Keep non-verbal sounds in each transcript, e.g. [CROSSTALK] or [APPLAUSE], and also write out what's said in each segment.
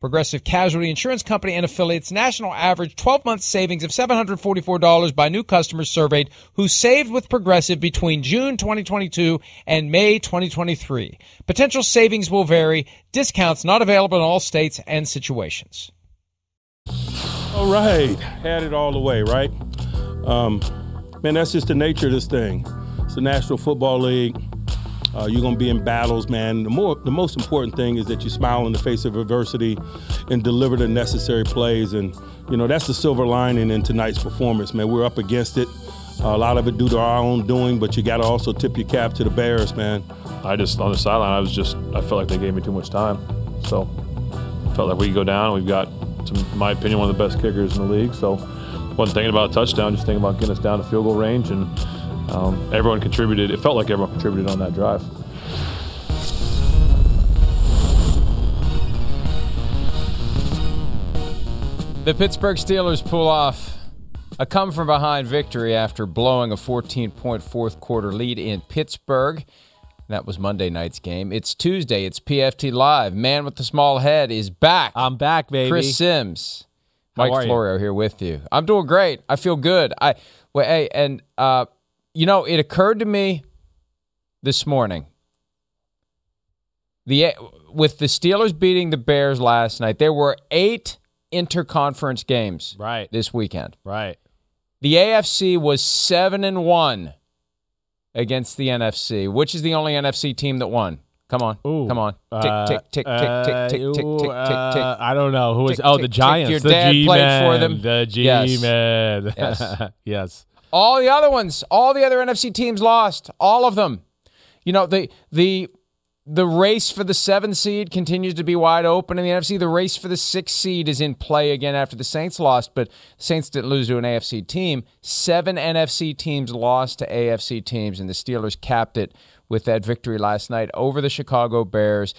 Progressive Casualty Insurance Company and affiliates national average 12 month savings of $744 by new customers surveyed who saved with Progressive between June 2022 and May 2023. Potential savings will vary. Discounts not available in all states and situations. All right, had it all the way, right? Um, man, that's just the nature of this thing. It's the National Football League. Uh, you're gonna be in battles, man. The more, the most important thing is that you smile in the face of adversity and deliver the necessary plays. And you know that's the silver lining in tonight's performance, man. We're up against it. A lot of it due to our own doing, but you got to also tip your cap to the Bears, man. I just on the sideline, I was just I felt like they gave me too much time, so felt like we could go down. We've got, in my opinion, one of the best kickers in the league. So wasn't thinking about a touchdown, just thinking about getting us down to field goal range and um, everyone contributed. It felt like everyone contributed on that drive. The Pittsburgh Steelers pull off a come from behind victory after blowing a 14 point fourth quarter lead in Pittsburgh. That was Monday night's game. It's Tuesday. It's PFT Live. Man with the small head is back. I'm back, baby. Chris Simms, How Mike are you? Florio here with you. I'm doing great. I feel good. I well, hey, and uh, you know, it occurred to me this morning. The with the Steelers beating the Bears last night, there were eight interconference games Right. this weekend. Right. The AFC was seven and one against the NFC. Which is the only NFC team that won? Come on, Ooh. come on, tick Uh, tick tick tick uh, tick tick tick tick tick uh, tick. I don't know who was. Tick, Oh, the tick. Giants. Your the dad played for them. The G [LAUGHS] Yes. Yes. All the other ones, all the other NFC teams lost. All of them. You know, the the the race for the seven seed continues to be wide open in the NFC. The race for the six seed is in play again after the Saints lost, but Saints didn't lose to an AFC team. Seven NFC teams lost to AFC teams, and the Steelers capped it with that victory last night over the Chicago Bears.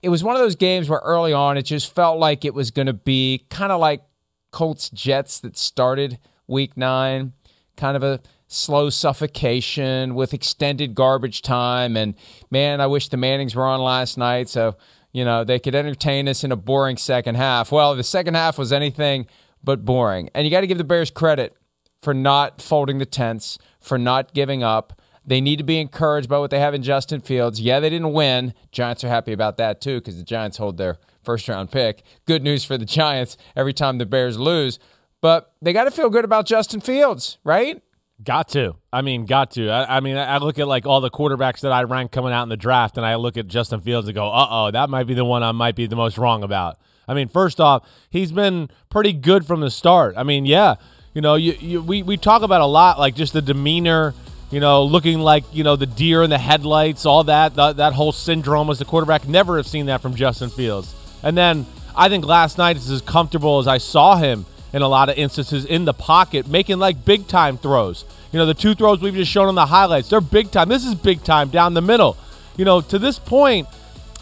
It was one of those games where early on it just felt like it was going to be kind of like Colts Jets that started week nine, kind of a slow suffocation with extended garbage time. And man, I wish the Mannings were on last night so, you know, they could entertain us in a boring second half. Well, the second half was anything but boring. And you got to give the Bears credit for not folding the tents, for not giving up. They need to be encouraged by what they have in Justin Fields. Yeah, they didn't win. Giants are happy about that too because the Giants hold their first round pick. Good news for the Giants every time the Bears lose. But they got to feel good about Justin Fields, right? Got to. I mean, got to. I, I mean, I look at like all the quarterbacks that I rank coming out in the draft, and I look at Justin Fields and go, "Uh oh, that might be the one I might be the most wrong about." I mean, first off, he's been pretty good from the start. I mean, yeah, you know, you, you we we talk about a lot like just the demeanor, you know, looking like you know the deer in the headlights, all that that, that whole syndrome as a quarterback. Never have seen that from Justin Fields. And then I think last night is as comfortable as I saw him in a lot of instances in the pocket, making like big time throws. You know, the two throws we've just shown on the highlights, they're big time. This is big time down the middle. You know, to this point,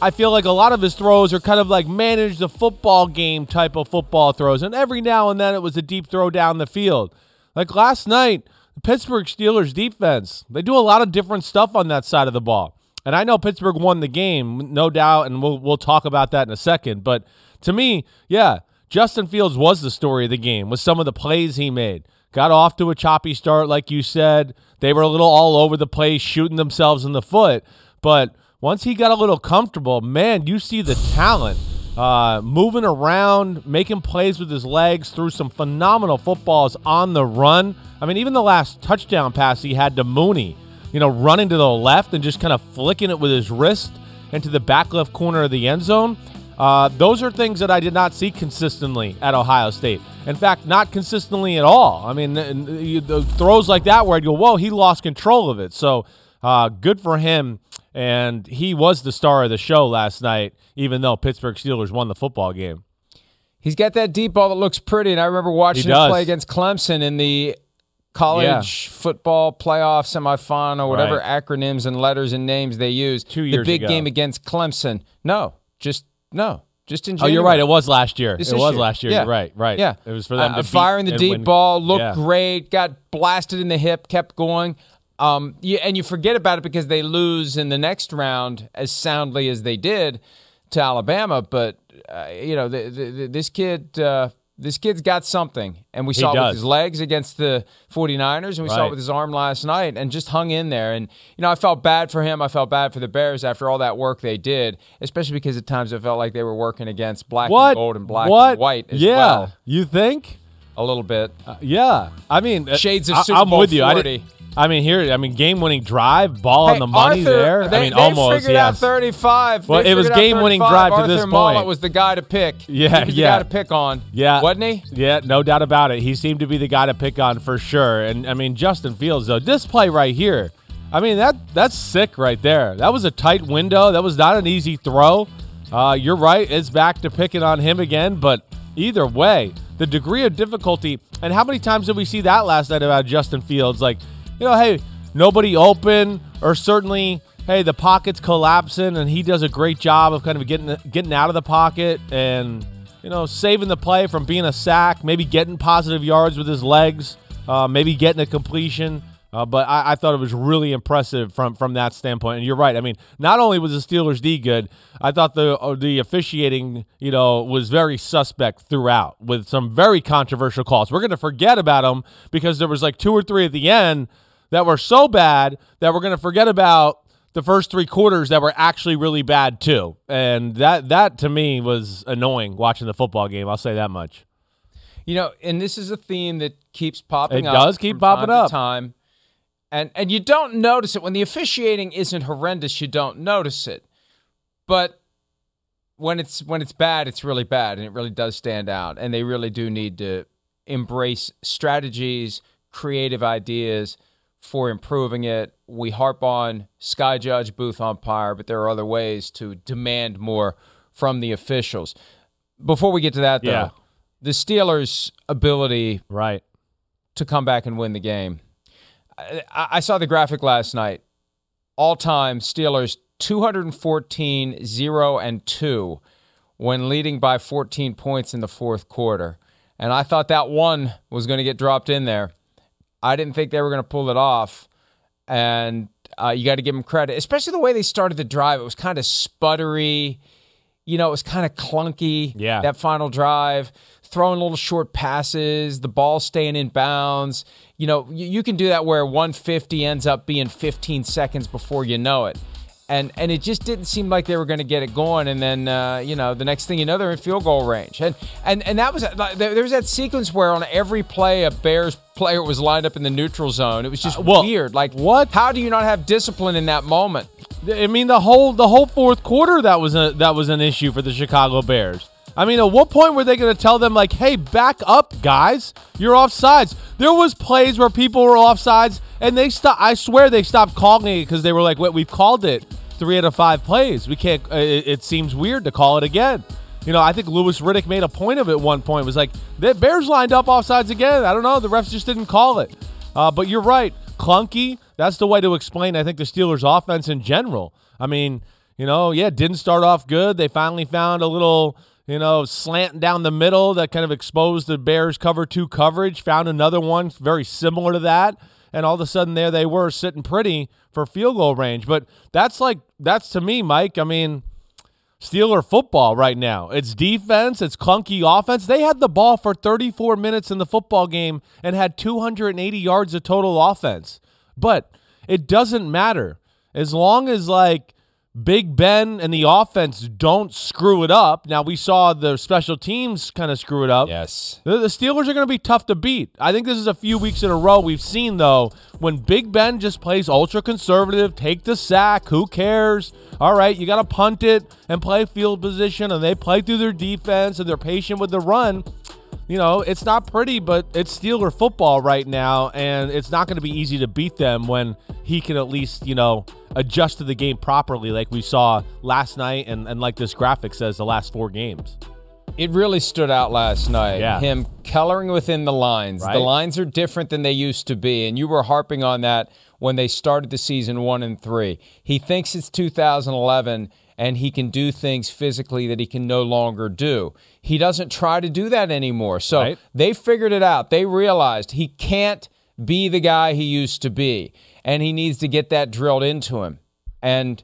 I feel like a lot of his throws are kind of like manage the football game type of football throws. And every now and then it was a deep throw down the field. Like last night, the Pittsburgh Steelers defense, they do a lot of different stuff on that side of the ball. And I know Pittsburgh won the game, no doubt, and we'll we'll talk about that in a second. But to me, yeah, Justin Fields was the story of the game with some of the plays he made. Got off to a choppy start, like you said. They were a little all over the place, shooting themselves in the foot. But once he got a little comfortable, man, you see the talent. Uh, moving around, making plays with his legs, threw some phenomenal footballs on the run. I mean, even the last touchdown pass he had to Mooney, you know, running to the left and just kind of flicking it with his wrist into the back left corner of the end zone. Uh, those are things that I did not see consistently at Ohio State. In fact, not consistently at all. I mean, the throws like that where I'd go, whoa, he lost control of it. So uh, good for him and he was the star of the show last night, even though Pittsburgh Steelers won the football game. He's got that deep ball that looks pretty, and I remember watching him play against Clemson in the college yeah. football playoff semifinal, whatever right. acronyms and letters and names they use. Two years The big ago. game against Clemson. No, just no. Just in January. Oh, you're right. It was last year. This it was year. last year. Yeah. You're right. Right. Yeah. It was for them uh, to firing the deep win. ball. Looked yeah. great. Got blasted in the hip. Kept going. Um, you, and you forget about it because they lose in the next round as soundly as they did to Alabama. But uh, you know, the, the, this kid, uh, this kid's got something, and we he saw does. it with his legs against the 49ers, and we right. saw it with his arm last night, and just hung in there. And you know, I felt bad for him. I felt bad for the Bears after all that work they did, especially because at times it felt like they were working against black what? and gold and black what? and white as yeah. well. You think? A little bit. Uh, yeah. I mean, uh, Shades of I, Super I'm Bowl with you. 40. I didn't. I mean, here, I mean, game-winning drive, ball Hey, on the money Arthur, there. They, I mean, almost. figured yes. out 35. Well, They it was game-winning 35. drive to this Maulet point. was the guy to pick. Yeah, he was yeah. the guy to pick on. Yeah. wasn't he? Yeah, no doubt about it. He seemed to be the guy to pick on for sure. And I mean, Justin Fields though, this play right here, I mean that that's sick right there. That was a tight window. That was not an easy throw. Uh, you're right. It's back to picking on him again. But either way, the degree of difficulty and how many times did we see that last night about Justin Fields? Like, you know, hey, nobody open, or certainly, hey, the pocket's collapsing, and he does a great job of kind of getting getting out of the pocket and you know saving the play from being a sack, maybe getting positive yards with his legs, uh, maybe getting a completion. Uh, but I, I, thought it was really impressive from from that standpoint. And you're right. I mean, not only was the Steelers D good, I thought the uh, the officiating, you know, was very suspect throughout with some very controversial calls. We're going to forget about them because there was like two or three at the end that were so bad that we're going to forget about the first three quarters that were actually really bad too. And that that to me was annoying watching the football game. I'll say that much. You know, and this is a theme that keeps popping it up. It does keep popping time up. Time. And and you don't notice it when the officiating isn't horrendous. You don't notice it, but when it's when it's bad, it's really bad, and it really does stand out. And they really do need to embrace strategies, creative ideas for improving it. We harp on sky judge, booth umpire, but there are other ways to demand more from the officials. Before we get to that, though, Yeah. the Steelers' ability Right. to come back and win the game. I, I saw the graphic last night. All time Steelers 214 0 and 2 when leading by 14 points in the fourth quarter. And I thought that one was going to get dropped in there. I didn't think they were going to pull it off. And uh, you got to give them credit, especially the way they started the drive. It was kind of sputtery. You know, it was kind of clunky. Yeah. That final drive, throwing little short passes, the ball staying in bounds. You know, you, you can do that where 150 ends up being 15 seconds before you know it. And and it just didn't seem like they were going to get it going. And then uh, you know the next thing you know they're in field goal range. And and and that was like, there was that sequence where on every play a Bears player was lined up in the neutral zone. It was just Uh, well, weird. Like what? How do you not have discipline in that moment? I mean the whole the whole fourth quarter that was a that was an issue for the Chicago Bears. I mean, at what point were they going to tell them like, "Hey, back up, guys! You're offsides." There was plays where people were offsides, and they stopped. I swear they stopped calling it because they were like, "Wait, we've called it three out of five plays. We can't. Uh, it, it seems weird to call it again." You know, I think Louis Riddick made a point of it. One point was like, "The Bears lined up offsides again." I don't know. The refs just didn't call it. Uh, but you're right, clunky. That's the way to explain. I think the Steelers' offense in general. I mean, you know, yeah, didn't start off good. They finally found a little you know, slant down the middle that kind of exposed the Bears cover two coverage. Found another one very similar to that. and all of a sudden there they were sitting pretty for field goal range. But that's like that's to me, Mike. I mean, Steeler football right now. It's defense, it's clunky offense. They had the ball for 34 minutes in the football game and had 280 yards of total offense. But it doesn't matter. As long as like Big Ben and the offense don't screw it up. Now we saw the special teams kind of screw it up. Yes. The, the Steelers are going to be tough to beat. I think this is a few weeks in a row we've seen though when Big Ben just plays ultra conservative, take the sack, who cares? All right, you got to punt it and play field position and they play through their defense and they're patient with the run you know, it's not pretty, but it's Steeler football right now, and it's not going to be easy to beat them when he can at least, you know, adjust to the game properly, like we saw last night, and, and like this graphic says, the last four games. It really stood out last night. Yeah. Him coloring within the lines. Right. The lines are different than they used to be, and you were harping on that when they started the season one and three. He thinks it's 2011 and he can do things physically that he can no longer do. He doesn't try to do that anymore. So Right. they figured it out. They realized he can't be the guy he used to be, and he needs to get that drilled into him. And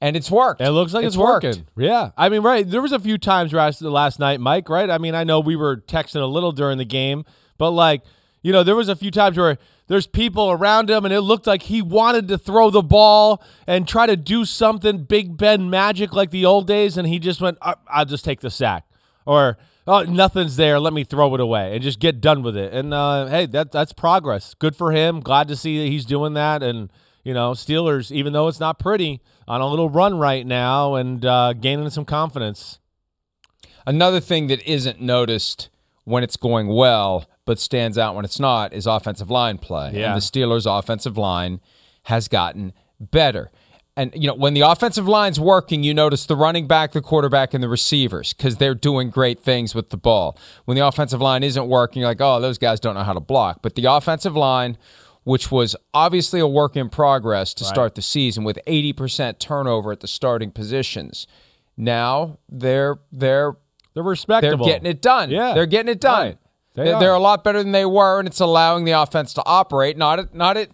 and it's worked. It looks like it's, worked. working. Yeah. I mean, right. There was a few times last, last night, Mike, right? I mean, I know we were texting a little during the game, but like, you know, there was a few times where there's people around him and it looked like he wanted to throw the ball and try to do something Big Ben magic like the old days. And he just went, "I- I'll just take the sack. Or, oh, nothing's there. Let me throw it away and just get done with it. And uh, hey, that that's progress. Good for him. Glad to see that he's doing that. And, you know, Steelers, even though it's not pretty, on a little run right now and uh, gaining some confidence. Another thing that isn't noticed when it's going well, but stands out when it's not, is offensive line play. Yeah. And the Steelers' offensive line has gotten better. And, you know, when the offensive line's working, you notice the running back, the quarterback, and the receivers because they're doing great things with the ball. When the offensive line isn't working, you're like, oh, those guys don't know how to block. But the offensive line, which was obviously a work in progress to start the season with 80% turnover at the starting positions, now they're they're They're respectable. they're getting it done. Yeah. they're getting it done. Right. They They're, are. they're a lot better than they were, and it's allowing the offense to operate not at not at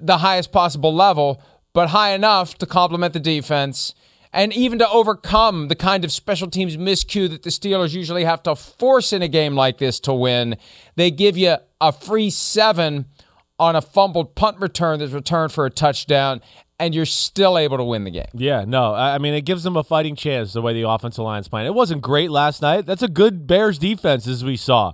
the highest possible level, but high enough to complement the defense and even to overcome the kind of special teams miscue that the Steelers usually have to force in a game like this to win. They give you a free seven on a fumbled punt return that's returned for a touchdown, and you're still able to win the game. Yeah, no, I I mean it gives them a fighting chance the way the offensive line's playing. It wasn't great last night. That's a good Bears defense as we saw.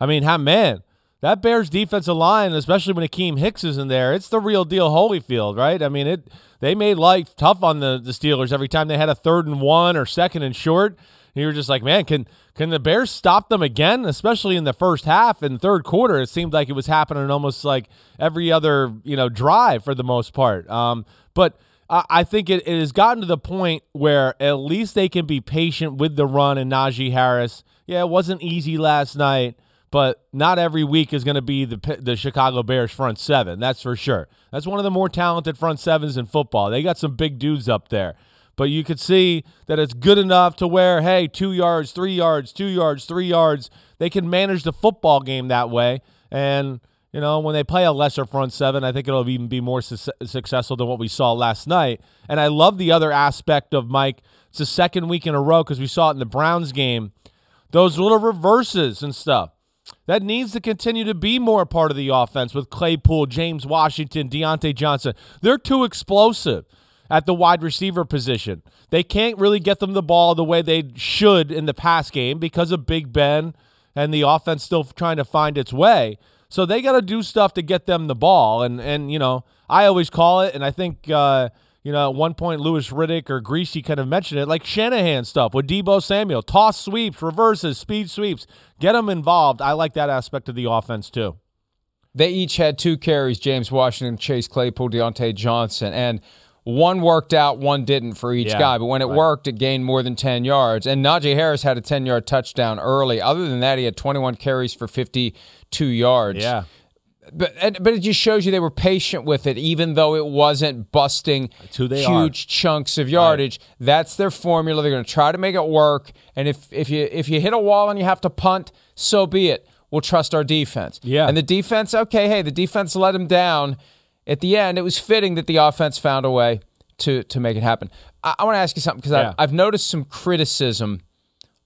I mean, ha, man, that Bears defensive line, especially when Akiem Hicks is in there, it's the real deal Holyfield, right? I mean, it they made life tough on the, the Steelers every time they had a third and one or second and short. You were just like, man, can can the Bears stop them again? Especially in the first half and third quarter, it seemed like it was happening almost like every other you know drive for the most part. Um, but I I think it, it has gotten to the point where at least they can be patient with the run and Najee Harris. Yeah, it wasn't easy last night, but not every week is going to be the the Chicago Bears front seven. That's for sure. That's one of the more talented front sevens in football. They got some big dudes up there. But you could see that it's good enough to where, hey, two yards, three yards, two yards, three yards. They can manage the football game that way. And you know, when they play a lesser front seven, I think it'll even be more su- successful than what we saw last night. And I love the other aspect of Mike. It's the second week in a row because we saw it in the Browns game. Those little reverses and stuff. That needs to continue to be more part of the offense with Claypool, James Washington, Diontae Johnson. They're too explosive at the wide receiver position. They can't really get them the ball the way they should in the pass game because of Big Ben and the offense still trying to find its way. So they got to do stuff to get them the ball. And and you know, I always call it, and I think uh, you know at one point Louis Riddick or Greasy kind of mentioned it, like Shanahan stuff with Deebo Samuel, toss sweeps, reverses, speed sweeps, get them involved. I like that aspect of the offense too. They each had two carries James Washington, Chase Claypool, Diontae Johnson. And one worked out, one didn't for each Yeah, guy. But when it right. worked, it gained more than 10 yards. And Najee Harris had a 10 yard touchdown early. Other than that, he had 21 carries for 52 yards. Yeah. But, and, but it just shows you they were patient with it, even though it wasn't busting huge chunks of yardage. That's their formula. They're going to try to make it work. And if, if you if you hit a wall and you have to punt, so be it. we'll trust our defense. Yeah. And the defense, okay, hey, the defense let him down. At the end, it was fitting that the offense found a way to to make it happen. I, I want to ask you something because Yeah. I've noticed some criticism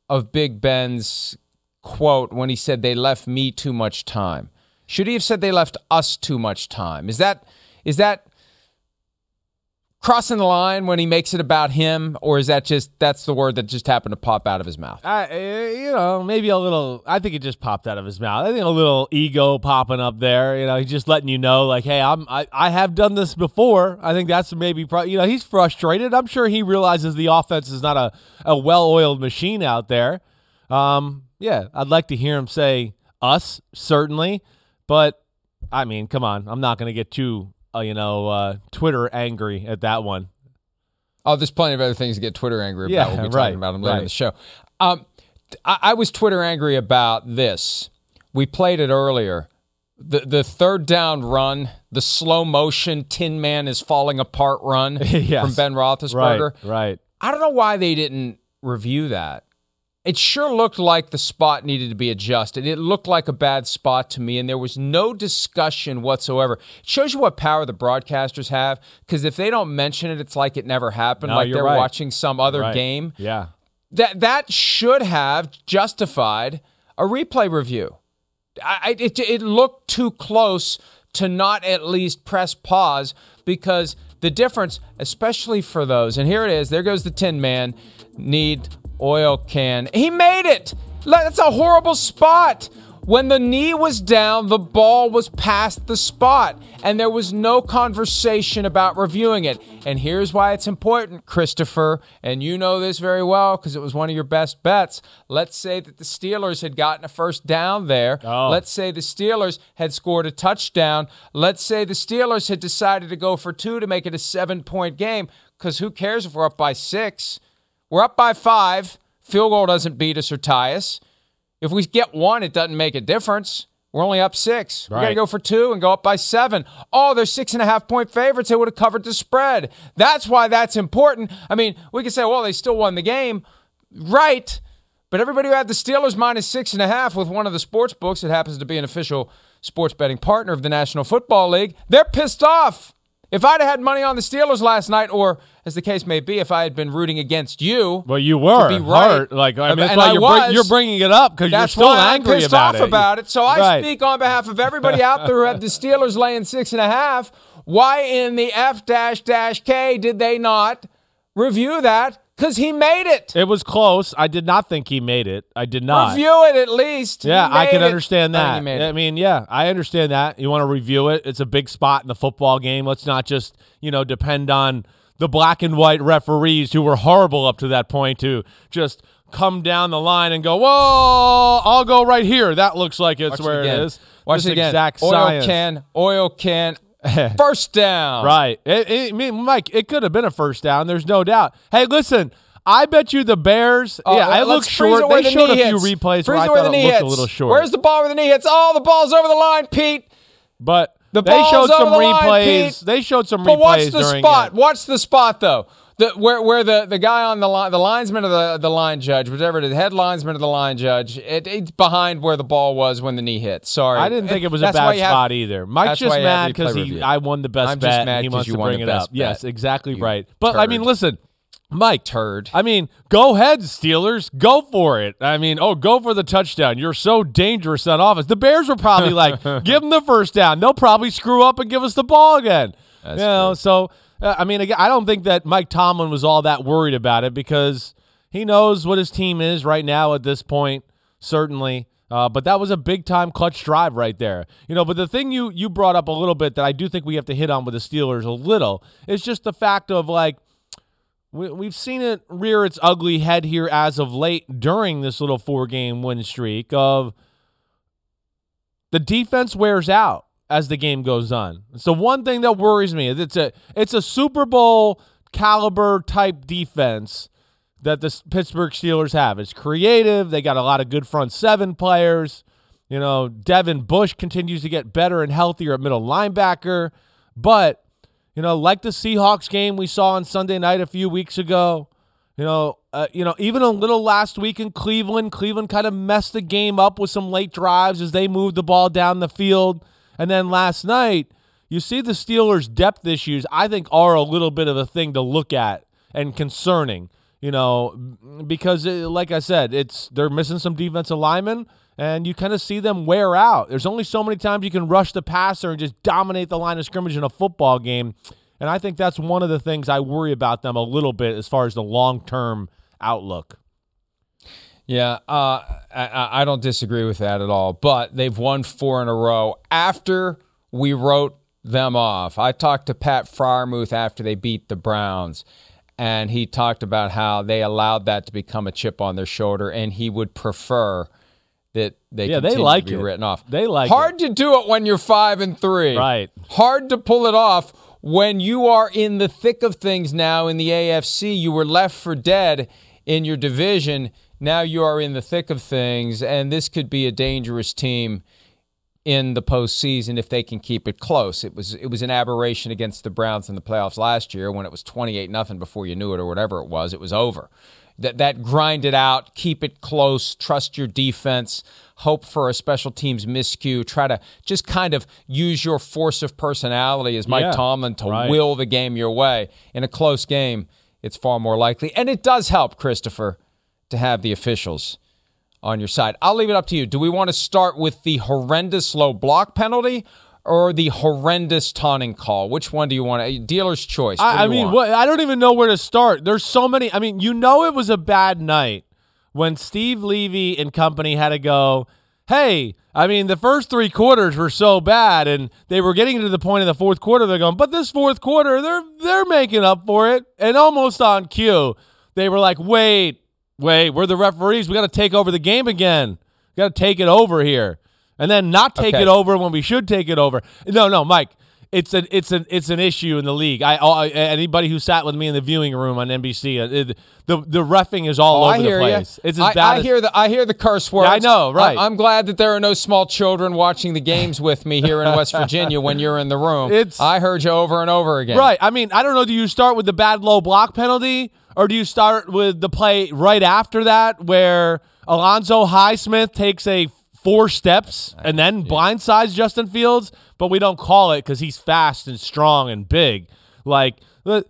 of Big Ben's quote when he said they left me too much time. Should he have said they left us too much time? Is that is that crossing the line when he makes it about him, or is that just that's the word that just happened to pop out of his mouth? I, uh, you know, maybe a little. I think it just popped out of his mouth. I think a little ego popping up there. You know, he's just letting you know, like, hey, I'm, I, I have done this before. I think that's maybe, pro- you know, he's frustrated. I'm sure he realizes the offense is not a, a well-oiled machine out there. Um, yeah, I'd like to hear him say us certainly, but I mean, come on, I'm not going to get too, uh, you know, uh, Twitter angry at that one. Oh, there's plenty of other things to get Twitter angry about. Yeah, we'll be right, talking about them later in the show. Um, I, I was Twitter angry about this. We played it earlier. The the third down run, the slow motion Tin Man is falling apart run [LAUGHS] Yes. from Ben Roethlisberger. Right, right. I don't know why they didn't review that. It sure looked like the spot needed to be adjusted. It looked like a bad spot to me, and there was no discussion whatsoever. It shows you what power the broadcasters have, because if they don't mention it, it's like it never happened, No, like they're right. watching some other Right. game. Yeah. That that should have justified a replay review. I, I- it, it looked too close to not at least press pause because the difference, especially for those, and here it is. There goes the Tin Man. Need oil can. He made it. That's a horrible spot. When the knee was down, the ball was past the spot, and there was no conversation about reviewing it. And here's why it's important, Christopher, and you know this very well because it was one of your best bets. Let's say that the Steelers had gotten a first down there. Oh. Let's say the Steelers had scored a touchdown. Let's say the Steelers had decided to go for two to make it a seven point game because who cares if we're up by six? We're up by five. Field goal doesn't beat us or tie us. If we get one, it doesn't make a difference. We're only up six. We got to go for two and go up by seven. Oh, they're six and a half point favorites. They would have covered the spread. That's why that's important. I mean, we can say, well, they still won the game. Right. But everybody who had the Steelers minus six and a half with one of the sports books that happens to be an official sports betting partner of the National Football League, they're pissed off. If I'd have had money on the Steelers last night, or as the case may be, if I had been rooting against you, Well, you were be right. hurt. Like I mean, And I you're, was. you're bringing it up because you're still why angry I'm pissed about off it. about it. So I Right. speak on behalf of everybody [LAUGHS] out there who had the Steelers laying six and a half. Why in the F dash dash K did they not review that? Because he made it. It was close. I did not think he made it. I did not. Review it at least. Yeah, I can it. understand that. he made I mean, yeah, I understand that. You want to review it. It's a big spot in the football game. Let's not just, you know, depend on the black and white referees who were horrible up to that point to just come down the line and go, "Whoa, I'll go right here." That looks like it's Watch where it, it is. Watch This it again. exact oil science. can, oil can, [LAUGHS] first down. Right. It, it, I mean, Mike, it could have been a first down. There's no doubt. Hey, listen, I bet you the Bears. Oh, yeah, I look short. They the showed a few hits. replays where I thought it looked a little short. Where's the ball where the knee hits? Oh, the ball's over the line, Pete. but The they showed some the line, replays. Pete. they showed some But replays But watch the spot. it. Watch the spot though. The where where the, the guy on the line, the linesman or the the line judge, whichever it is, head linesman or the line judge, it, it's behind where the ball was when the knee hit. Sorry, I didn't think it was a bad you have- spot either. Mike's just mad because he. I won the best I'm bet. just and mad he 'cause wants you to bring it up. Yes, exactly You right. But I mean, listen, Mike. Turd. I mean, go ahead, Steelers. Go for it. I mean, oh, go for the touchdown. You're so dangerous on offense. The Bears were probably [LAUGHS] like, give them the first down. They'll probably screw up and give us the ball again. That's you know, true. so uh, I mean, again, I don't think that Mike Tomlin was all that worried about it because he knows what his team is right now at this point. Certainly. Uh, but that was a big time clutch drive right there. You know, but the thing you you brought up a little bit that I do think we have to hit on with the Steelers a little is just the fact of like we, we've seen it rear its ugly head here as of late during this little four game win streak of the defense wears out as the game goes on. It's the one thing that worries me. Is it's a it's a Super Bowl caliber type defense that the Pittsburgh Steelers have. It's creative. They got a lot of good front seven players. You know, Devin Bush continues to get better and healthier at middle linebacker, but you know, like the Seahawks game we saw on Sunday night a few weeks ago, you know, uh, you know, even a little last week in Cleveland. Cleveland kind of messed the game up with some late drives as they moved the ball down the field. And then last night, you see the Steelers' depth issues, I think, are a little bit of a thing to look at and concerning, you know, because, it, like I said, it's they're missing some defensive linemen and you kind of see them wear out. There's only so many times you can rush the passer and just dominate the line of scrimmage in a football game. And I think that's one of the things I worry about them a little bit as far as the long term outlook. Yeah, uh, I, I don't disagree with that at all. But they've won four in a row after we wrote them off. I talked to Pat Freiermuth after they beat the Browns, and he talked about how they allowed that to become a chip on their shoulder, and he would prefer that they yeah, they like to be it. written off. They like hard to do it when you're five and three. Right. Hard to pull it off when you are in the thick of things now in the AFC. You were left for dead in your division. Now you are in the thick of things, and this could be a dangerous team in the postseason if they can keep it close. It was it was an aberration against the Browns in the playoffs last year when it was twenty eight nothing before you knew it or whatever it was. It was over. That that grind it out, keep it close, trust your defense, hope for a special teams miscue, try to just kind of use your force of personality as Mike Yeah, Tomlin to right. will the game your way. In a close game, it's far more likely. And it does help, Christopher, to have the officials on your side. I'll leave it up to you. Do we want to start with the horrendous low block penalty or the horrendous taunting call? Which one do you want? To, dealer's choice. I, I mean, what, I don't even know where to start. There's so many. I mean, you know, it was a bad night when Steve Levy and company had to go. Hey, I mean, the first three quarters were so bad, and they were getting to the point in the fourth quarter. They're going, but this fourth quarter, they're they're making up for it, and almost on cue, they were like, wait, wait, we're the referees. We got to take over the game again. We got to take it over here, and then not take Okay. it over when we should take it over. No, no, Mike. It's an it's an it's an issue in the league. I, I anybody who sat with me in the viewing room on NBC, uh, it, the the refing is all Oh, over I hear the you. place. It's as I, bad I as hear the I hear the curse words. I know, right. I, am glad that there are no small children watching the games with me here in West Virginia when you're in the room. It's- I heard you over and over again. Right. I mean, I don't know. Do you start with the bad low block penalty, or do you start with the play right after that where Alonzo Highsmith takes a four steps and then blindsides Justin Fields, but we don't call it because he's fast and strong and big. Like, let,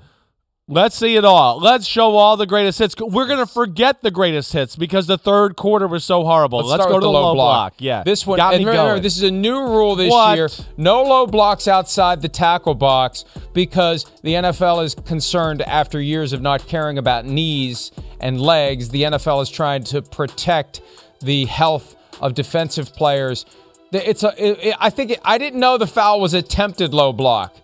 let's see it all. Let's show all the greatest hits. We're gonna forget the greatest hits because the third quarter was so horrible. Let's, start go to the low, block. Yeah, This one, got and me remember, going. this is a new rule this What? year. No low blocks outside the tackle box because the NFL is concerned after years of not caring about knees and legs. The NFL is trying to protect the health of defensive players. It's a. it- it- I think it, I didn't know the foul was attempted low block.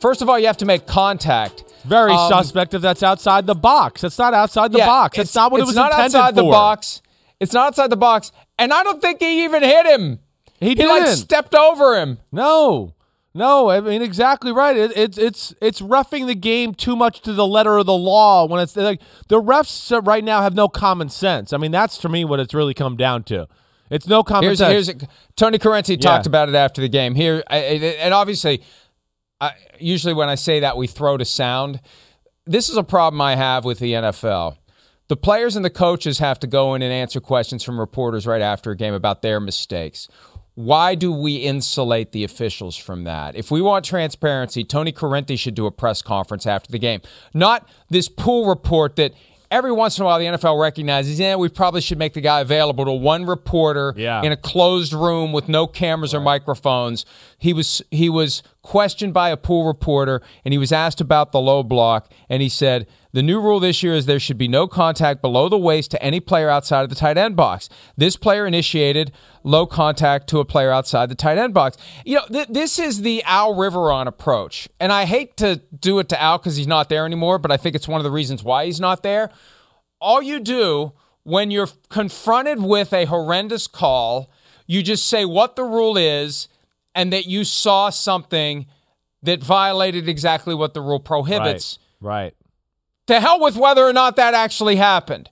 First of all, you have to make contact. Very Um, suspect if that's outside the box. That's not outside the Yeah, box. That's it's- not what it it's was not intended outside for. the box. It's not outside the box, and I don't think he even hit him. He He like didn't. stepped over him. No, no. I mean, exactly right. It, it's it's it's roughing the game too much to the letter of the law. When it's like the refs right now have no common sense. I mean, that's to me what it's really come down to. It's no common Here's sense. here's Tony Corrente Yeah. talked about it after the game. Here I- and obviously, I, usually when I say that we throw to sound. This is a problem I have with the NFL. The players and the coaches have to go in and answer questions from reporters right after a game about their mistakes. Why do we insulate the officials from that? If we want transparency, Tony Corrente should do a press conference after the game. Not this pool report that every once in a while the NFL recognizes, yeah, we probably should make the guy available to one reporter Yeah. in a closed room with no cameras or microphones. He was he was questioned by a pool reporter and he was asked about the low block and he said the new rule this year is there should be no contact below the waist to any player outside of the tight end box. This player initiated low contact to a player outside the tight end box. You know, th- this is the Al Riveron approach. And I hate to do it to Al because he's not there anymore, but I think it's one of the reasons why he's not there all you do when you're confronted with a horrendous call, you just say what the rule is and that you saw something that violated exactly what the rule prohibits. right. To hell with whether or not that actually happened.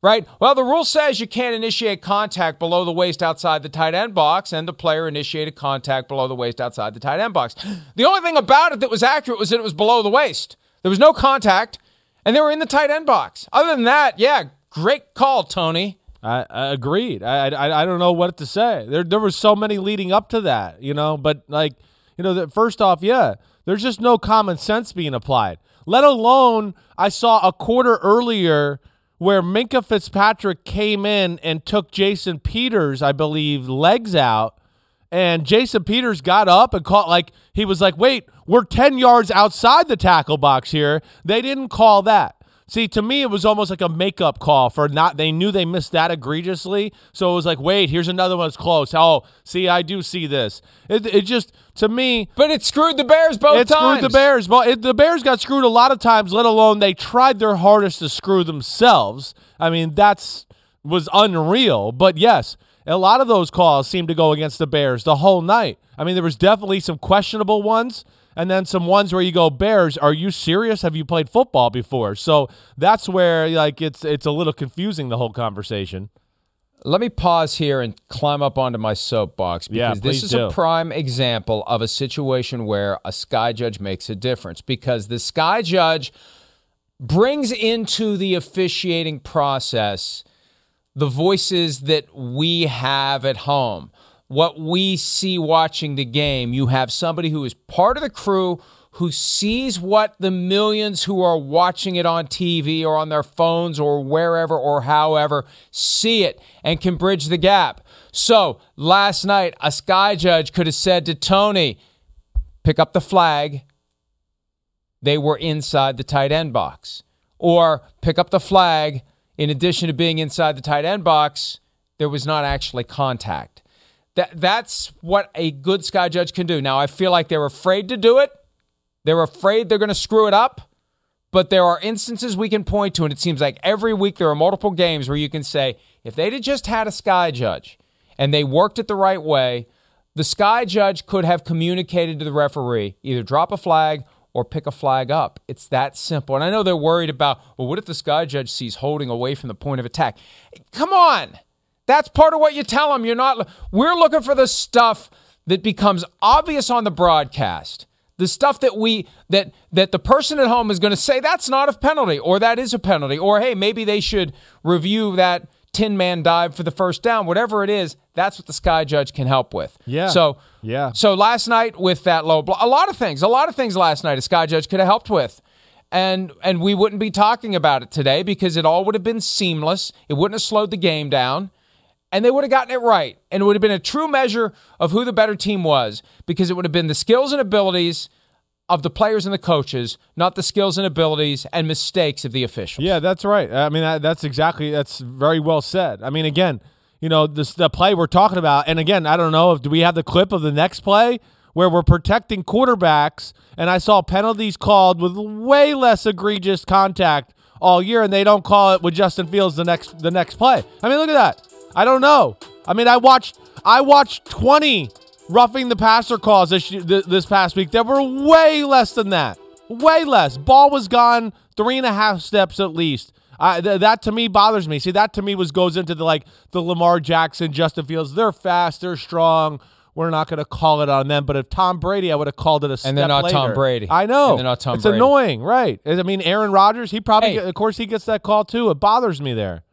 Right? Well, the rule says you can't initiate contact below the waist outside the tight end box, and the player initiated contact below the waist outside the tight end box. The only thing about it that was accurate was that it was below the waist. There was no contact, and they were in the tight end box. Other than that, yeah, great call, Tony. I, I agreed. I, I I don't know what to say. There there were so many leading up to that, you know. But like, you know, that first off, yeah, there's just no common sense being applied. Let alone, I saw a quarter earlier where Minkah Fitzpatrick came in and took Jason Peters, I believe, legs out, and Jason Peters got up and caught like he was like, "Wait, we're ten yards outside the tackle box here." They didn't call that. See, to me, it was almost like a makeup call for not. They knew they missed that egregiously, so it was like, wait, here's another one that's close. Oh, see, I do see this. It, it just to me, But it screwed the Bears both it times. screwed the Bears. Well, it, the Bears got screwed a lot of times. Let alone they tried their hardest to screw themselves. I mean, that's was unreal. But yes, a lot of those calls seemed to go against the Bears the whole night. I mean, there was definitely some questionable ones and then some ones where you go bears are you serious? Have you played football before? So that's where like it's it's a little confusing the whole conversation. Let me pause here and climb up onto my soapbox because Yeah, this is do. a prime example of a situation where a sky judge makes a difference because the sky judge brings into the officiating process the voices that we have at home, what we see watching the game. You have somebody who is part of the crew who sees what the millions who are watching it on TV or on their phones or wherever or however see it and can bridge the gap. So last night, a sky judge could have said to Tony, pick up the flag. They were inside the tight end box. Or pick up the flag. In addition to being inside the tight end box, there was not actually contact. That, that's what a good sky judge can do. Now, I feel like they're afraid to do it. They're afraid they're going to screw it up. But there are instances we can point to, and it seems like every week there are multiple games where you can say, if they'd have just had a sky judge and they worked it the right way, the sky judge could have communicated to the referee either drop a flag or pick a flag up. It's that simple. And I know they're worried about, well, what if the sky judge sees holding away from the point of attack? Come on. That's part of what you tell them. You're not, we're looking for the stuff that becomes obvious on the broadcast. The stuff that we that that the person at home is going to say that's not a penalty or that is a penalty or hey maybe they should review that 10 man dive for the first down whatever it is that's what the sky judge can help with. Yeah. So Yeah. So last night with that low blow, a lot of things, a lot of things last night a sky judge could have helped with. And and we wouldn't be talking about it today because it all would have been seamless. It wouldn't have slowed the game down. And they would have gotten it right. And it would have been a true measure of who the better team was because it would have been the skills and abilities of the players and the coaches, not the skills and abilities and mistakes of the officials. Yeah, that's right. I mean, that's exactly that's very well said. I mean, again, you know, this the play we're talking about, and again, I don't know if do we have the clip of the next play where we're protecting quarterbacks, and I saw penalties called with way less egregious contact all year, and they don't call it with Justin Fields the next the next play. I mean, look at that. I don't know. I mean, I watched I watched twenty roughing the passer calls this this past week. There were way less than that. Way less. Ball was gone three and a half steps at least. I th- that to me bothers me. See, that to me was goes into the like the Lamar Jackson, Justin Fields. They're fast, they're strong. We're not going to call it on them. But if Tom Brady, I would have called it a step And they're not later. Tom Brady. I know. And they're not Tom it's Brady. annoying, right? I mean, Aaron Rodgers. He probably, Hey. get- of course, he gets that call too. It bothers me there.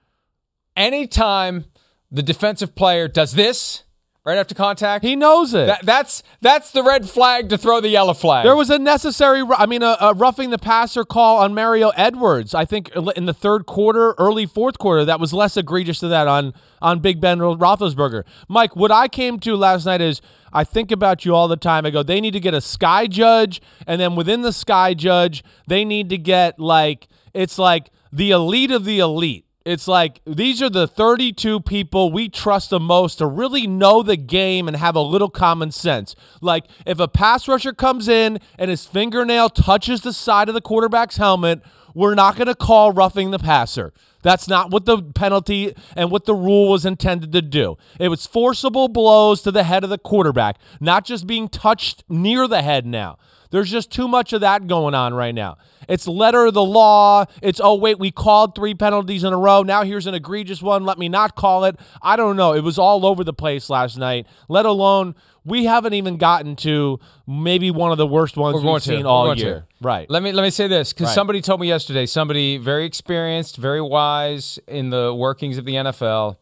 Anytime the defensive player does this right after contact, He knows it. that, that's that's the red flag to throw the yellow flag. There was a necessary, I mean, a, a roughing the passer call on Mario Edwards. I think in the third quarter, early fourth quarter, that was less egregious than that on on Big Ben Roethlisberger. Mike, what I came to last night is I think about you all the time. I go, they need to get a sky judge, and then within the sky judge, they need to get like it's like the elite of the elite. It's like these are the 32 people we trust the most to really know the game and have a little common sense. Like if a pass rusher comes in and his fingernail touches the side of the quarterback's helmet, we're not going to call roughing the passer. That's not what the penalty and what the rule was intended to do. It was forcible blows to the head of the quarterback, not just being touched near the head now. There's just too much of that going on right now. It's letter of the law. It's, oh, wait, we called three penalties in a row. Now here's an egregious one. Let me not call it. I don't know. It was all over the place last night, let alone we haven't even gotten to maybe one of the worst ones we've seen We're all going to. year. Right. Let me let me say this because Right. somebody told me yesterday, somebody very experienced, very wise in the workings of the NFL,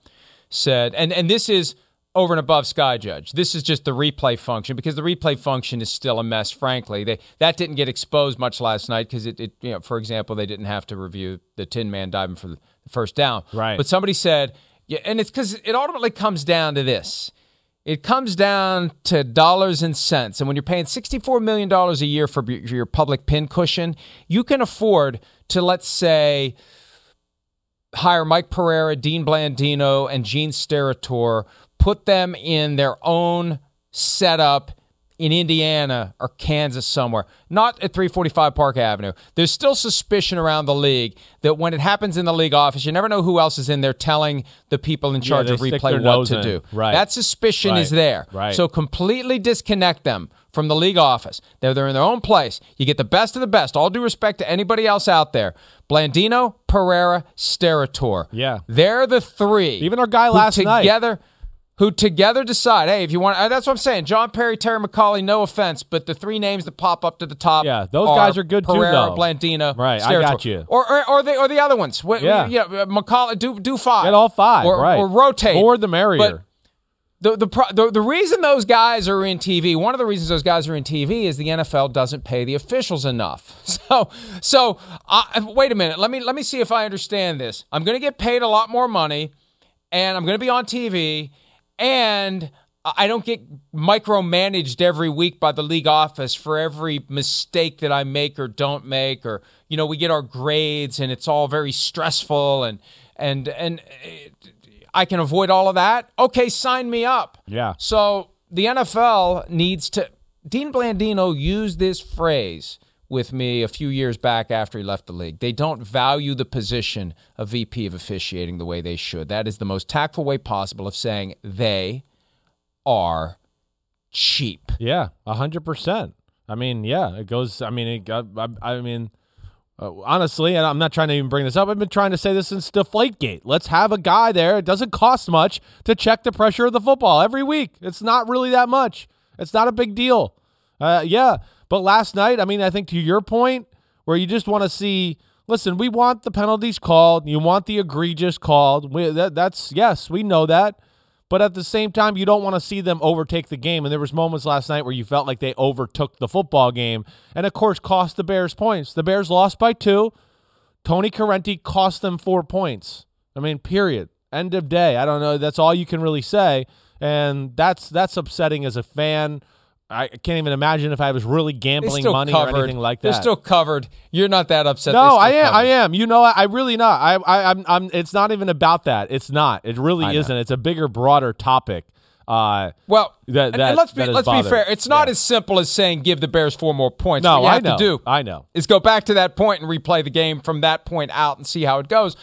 said, and and this is over and above Sky Judge. This is just the replay function because the replay function is still a mess. Frankly, they that didn't get exposed much last night because it, it, you know, for example, they didn't have to review the Tin Man diving for the first down. Right. But somebody said, yeah, and it's because it ultimately comes down to this. It comes down to dollars and cents. And when you're paying $64 million a year for your your public pin cushion, you can afford to, let's say, hire Mike Pereira, Dean Blandino, and Gene Steratore, put them in their own setup in Indiana or Kansas somewhere, not at 345 Park Avenue. There's still suspicion around the league that when it happens in the league office, you never know who else is in there telling the people in charge they of replay what to in. do. Right. That suspicion is there. Right. So completely disconnect them from the league office. They're, they're in their own place. You get the best of the best. All due respect to anybody else out there. Blandino, Pereira, Steratore. Yeah. They're the three. Even our guy last night. together, Who together decide, hey, if you want, uh, that's what I'm saying. John Parry, Terry McAulay, no offense, but the three names that pop up to the top, Yeah, those guys are good too, Pereira, though. Blandino, Right, I got you. Or, or, or the or the other ones. Yeah. yeah, uh, McAulay, do do five, Get all five, or, right? or rotate, More the merrier. But the the, the the reason those guys are in TV, one of the reasons those guys are in TV is the NFL doesn't pay the officials enough. [LAUGHS] So so I, wait a minute, let me let me see if I understand this. I'm going to get paid a lot more money, and I'm going to be on TV, and I don't get micromanaged every week by the league office for every mistake that I make or don't make, or you know we get our grades and it's all very stressful and and and. I can avoid all of that. Okay, sign me up. Yeah. So the NFL needs to. Dean Blandino used this phrase with me a few years back after he left the league. They don't value the position of VP of officiating the way they should. That is the most tactful way possible of saying they are cheap. Yeah, a hundred percent. I mean, yeah, it goes. I mean, it got. I, I mean, uh, honestly, and I'm not trying to even bring this up. I've been trying to say this since Deflategate. Let's have a guy there. It doesn't cost much to check the pressure of the football every week. It's not really that much. It's not a big deal. Uh, yeah, but last night, I mean, I think to your point, where you just want to see. Listen, we want the penalties called. You want the egregious called. We, that, that's yes, we know that. But at the same time, you don't want to see them overtake the game. And there was moments last night where you felt like they overtook the football game, and of course, cost the Bears points. The Bears lost by two. Tony Corrente cost them four points. I mean, period. End of day. I don't know. That's all you can really say, and that's that's upsetting as a fan. I can't even imagine if I was really gambling money covered. or anything like that. They're still covered. You're not that upset. No, I am. still I am. You know, I, I really not. I, I, I'm. I'm. It's not even about that. It's not. It really I isn't. It's a bigger, broader topic. Uh, Well, That- that- and let's be let's be fair. It's not Yeah. as simple as saying give the Bears four more points. no, what you I have know. to do I know. is go back to that point and replay the game from that point out and see how it goes.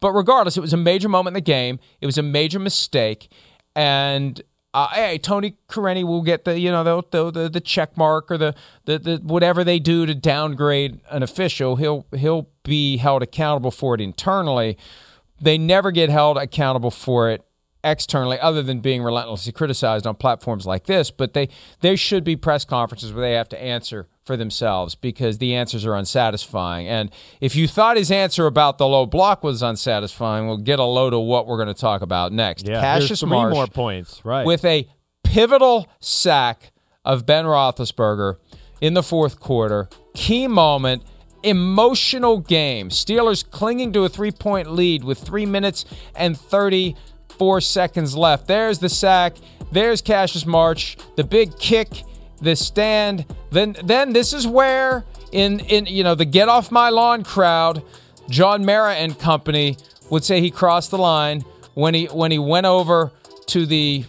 But regardless, it was a major moment in the game. It was a major mistake, and uh, hey, Tony Corrente will get the you know the the, the, the check mark or the, the the whatever they do to downgrade an official. He'll he'll be held accountable for it internally. They never get held accountable for it externally other than being relentlessly criticized on platforms like this but they there should be press conferences where they have to answer for themselves because the answers are unsatisfying and if you thought his answer about the low block was unsatisfying we'll get a load of what we're going to talk about next Yeah, Cassius three Marsh more points. Right. with a pivotal sack of Ben Roethlisberger in the fourth quarter. Key moment, emotional game. Steelers clinging to a three point lead with three minutes and 34 seconds left. There's the sack. There's Cassius Marsh. The big kick, the stand. Then, then this is where in in you know the get off my lawn crowd, John Mara and company would say he crossed the line when he when he went over to the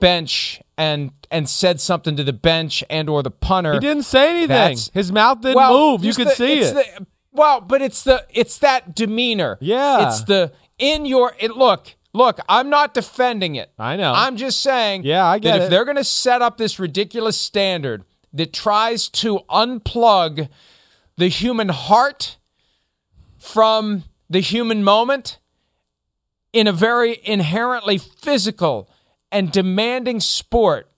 bench and and said something to the bench and or the punter. he didn't say anything. That's- His mouth didn't Well, move. You could the- see it. the- well, but it's the it's that demeanor. Yeah. It's the in your it look, look, I'm not defending it. I know. I'm just saying Yeah, I get that if they're gonna set up this ridiculous standard that tries to unplug the human heart from the human moment in a very inherently physical and demanding sport,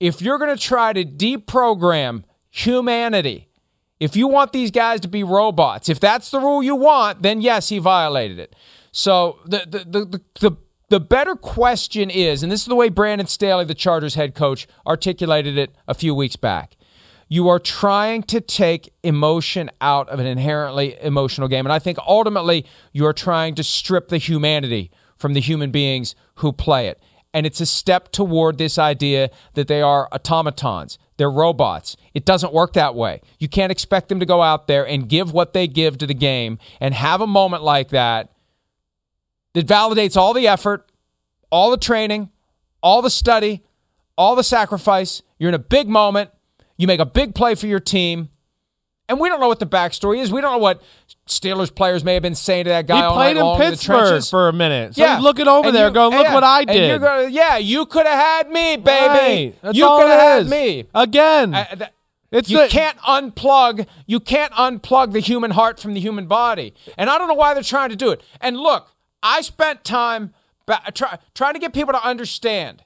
if you're going to try to deprogram humanity, if you want these guys to be robots, if that's the rule you want, then yes, he violated it. So the the the the, the, better question is, and this is the way Brandon Staley, the Chargers head coach, articulated it a few weeks back. You are trying to take emotion out of an inherently emotional game. And I think ultimately you are trying to strip the humanity from the human beings who play it. And it's a step toward this idea that they are automatons, they're robots. It doesn't work that way. You can't expect them to go out there and give what they give to the game and have a moment like that that validates all the effort, all the training, all the study, all the sacrifice. You're in a big moment. You make a big play for your team. And we don't know what the backstory is. We don't know what Steelers players may have been saying to that guy. He all played in long in Pittsburgh for a minute. So Yeah. he's looking over And there you- going, look yeah. what I And you're did. gonna- yeah, you could have had me, baby. Right. You could have had me. Again. Uh, th- It's you the- can't unplug. You can't unplug the human heart from the human body, and I don't know why they're trying to do it. And look, I spent time ba- try, trying to get people to understand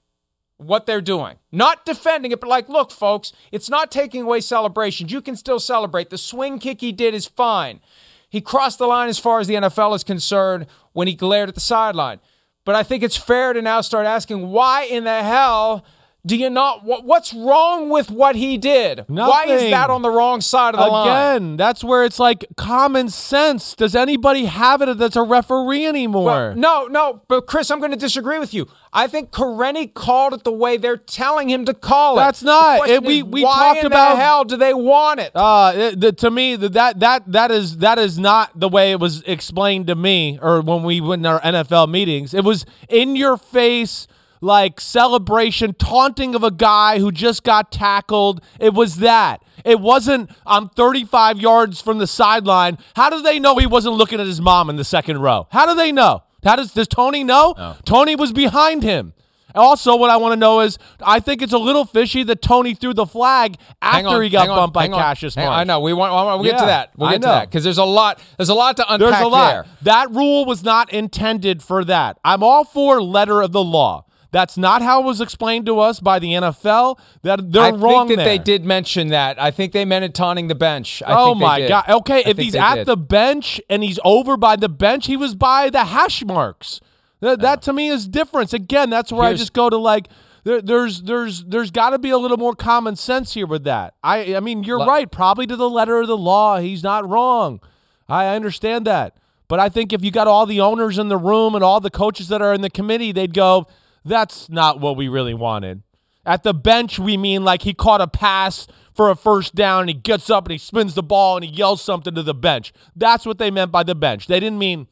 what they're doing, not defending it, but like, look, folks, it's not taking away celebrations. You can still celebrate. The swing kick he did is fine. He crossed the line as far as the NFL is concerned when he glared at the sideline. But I think it's fair to now start asking why in the hell do you not? What, what's wrong with what he did? Why is that on the wrong side of the line? Again, that's where it's like common sense. Does anybody have it that's a referee anymore? Well, no, no, but Chris, I'm going to disagree with you. I think Corrente called it the way they're telling him to call it. That's not- it- we- we why talked in about- the hell do they want it? Uh, it- the, to me, the, that that that is that is not the way it was explained to me, or when we went in our NFL meetings. It was in your face, like celebration, taunting of a guy who just got tackled. It was that. It wasn't. I'm 35 yards from the sideline. How do they know he wasn't looking at his mom in the second row? How do they know? How does does Tony know? Tony was behind him. Also, what I want to know is, I think it's a little fishy that Tony threw the flag after on, he got on, bumped by on. Cassius Marsh. I know. We want. We'll get to that. We'll get to that because there's a lot. There's a lot to unpack There's a lot. there. That rule was not intended for that. I'm all for letter of the law. That's not how it was explained to us by the NFL. That they're I wrong think that there. they did mention that. I think they meant it taunting the bench. I oh think they my god. Okay, I if he's at did. the bench and he's over by the bench, he was by the hash marks. That, that to me is difference. Again, that's where I just go to like there, there's there's there's got to be a little more common sense here with that. I I mean you're Look- right. Probably to the letter of the law, he's not wrong. I understand that. But I think if you got all the owners in the room and all the coaches that are in the committee, they'd go, "That's not what we really wanted." At the bench, we mean like he caught a pass for a first down and he gets up and he spins the ball and he yells something to the bench. That's what they meant by the bench. They didn't mean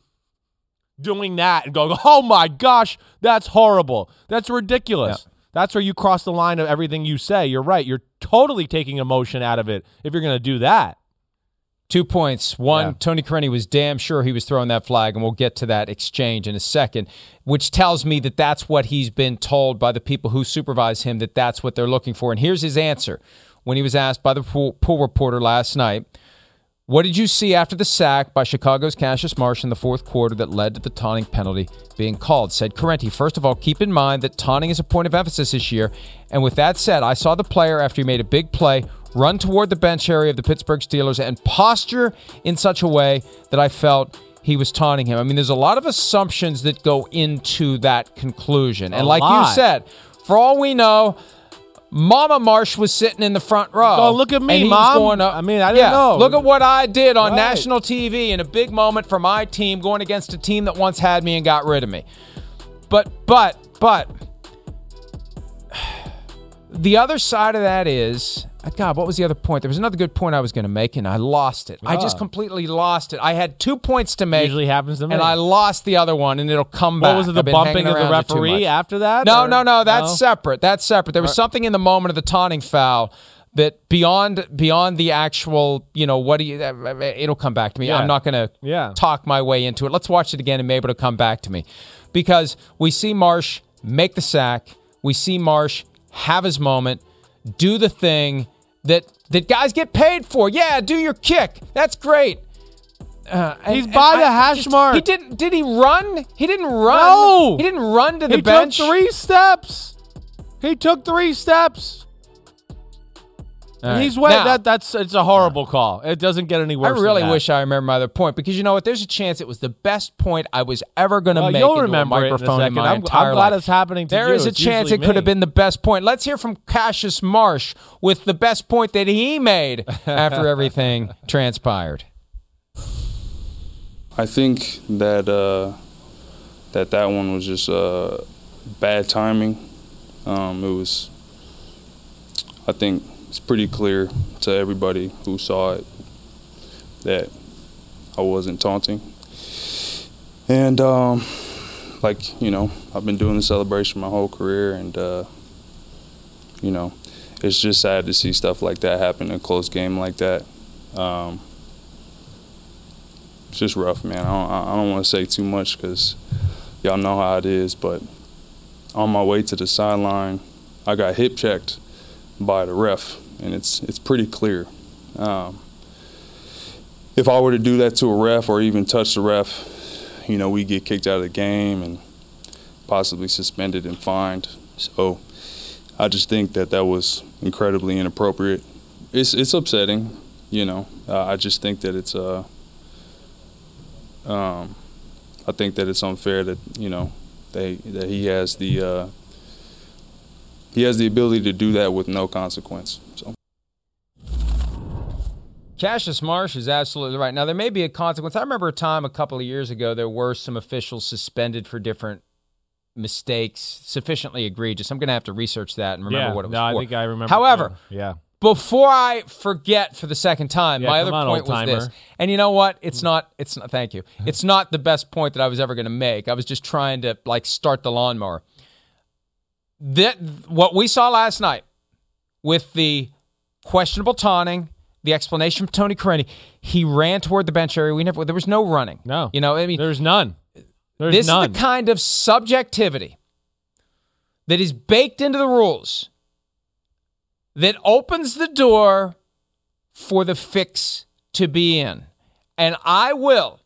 doing that and going, [LAUGHS] "Oh my gosh, that's horrible. That's ridiculous." That's where you cross the line of everything you say. You're right. You're totally taking emotion out of it if you're going to do that. Two points. One, Yeah. Tony Corrente was damn sure he was throwing that flag, and we'll get to that exchange in a second, which tells me that that's what he's been told by the people who supervise him, that that's what they're looking for. And here's his answer when he was asked by the pool, pool reporter last night What did you see after the sack by Chicago's Cassius Marsh in the fourth quarter that led to the taunting penalty being called? Said Corrente. First of all, keep in mind that taunting is a point of emphasis this year. And with that said, I saw the player after he made a big play run toward the bench area of the Pittsburgh Steelers and posture in such a way that I felt he was taunting him. I mean, there's a lot of assumptions that go into that conclusion. And A like lot. you said, for all we know, Mama Marsh was sitting in the front row. Go, "Look at me, and he was Mom." Going up, I mean, I didn't yeah, know. Look at what I did on Right. national TV in a big moment for my team going against a team that once had me and got rid of me. But, but, but, [SIGHS] the other side of that is, God, what was the other point? There was another good point I was going to make, and I lost it. I just Ah. completely lost it. I had two points to make. Usually happens to me. And I lost the other one, and it'll come back. What was it? The bumping of the around it too referee after that? No, or- no, no. That's separate. That's separate. There was something in the moment of the taunting foul that beyond beyond the actual, you know, what do you? It'll come back to me. Yeah. I'm not going to Yeah. talk my way into it. Let's watch it again, and maybe it'll come back to me, because we see Marsh make the sack. We see Marsh have his moment, do the thing that that guys get paid for. Yeah, do your kick. That's great. Uh, and- He's by the I hash just- mark. He didn't. Did he run? He didn't run. No. he didn't run to the he bench. took three steps. He took three steps. All right. He's way Now- that that's it's a horrible call. It doesn't get any I worse. than really that. wish I remember my other point because you know what? There's a chance it was the best point I was ever going to Well, make you'll into remember a it in a microphone in, second. my I'm- I'm glad life. it's happening to There you. is a It's chance it could have been the best point. Let's hear from Cassius Marsh with the best point that he made after [LAUGHS] everything transpired. I think that uh, that that one was just uh, bad timing. Um, it was, I think, it's pretty clear to everybody who saw it that I wasn't taunting. And um, like you know, I've been doing the celebration my whole career, and uh, you know, it's just sad to see stuff like that happen in a close game like that. Um, it's just rough, man. I don't, I don't want to say too much because y'all know how it is. But on my way to the sideline, I got hip checked by the ref, and it's it's pretty clear. Um, if I were to do that to a ref or even touch the ref, you know, we get kicked out of the game and possibly suspended and fined. So I just think that that was incredibly inappropriate. It's it's upsetting, you know. Uh, I just think that it's uh um, I think that it's unfair that you know they that he has the uh, he has the ability to do that with no consequence. So. Cassius Marsh is absolutely right. Now, there may be a consequence. I remember a time a couple of years ago, there were some officials suspended for different mistakes, sufficiently egregious. I'm going to have to research that and remember yeah, what it was no, I think I remember. However, too. yeah, before I forget for the second time, Yeah, my other on, point was old-timer. this. And you know what? It's not. It's not. Thank you. It's not the best point that I was ever going to make. I was just trying to like start the lawnmower. That what we saw last night with the questionable taunting, the explanation from Tony Corrente, he ran toward the bench area. We never. There was no running. no, You know. I mean, there's none. There's this none. is the kind of subjectivity that is baked into the rules that opens the door for the fix to be in. And I will,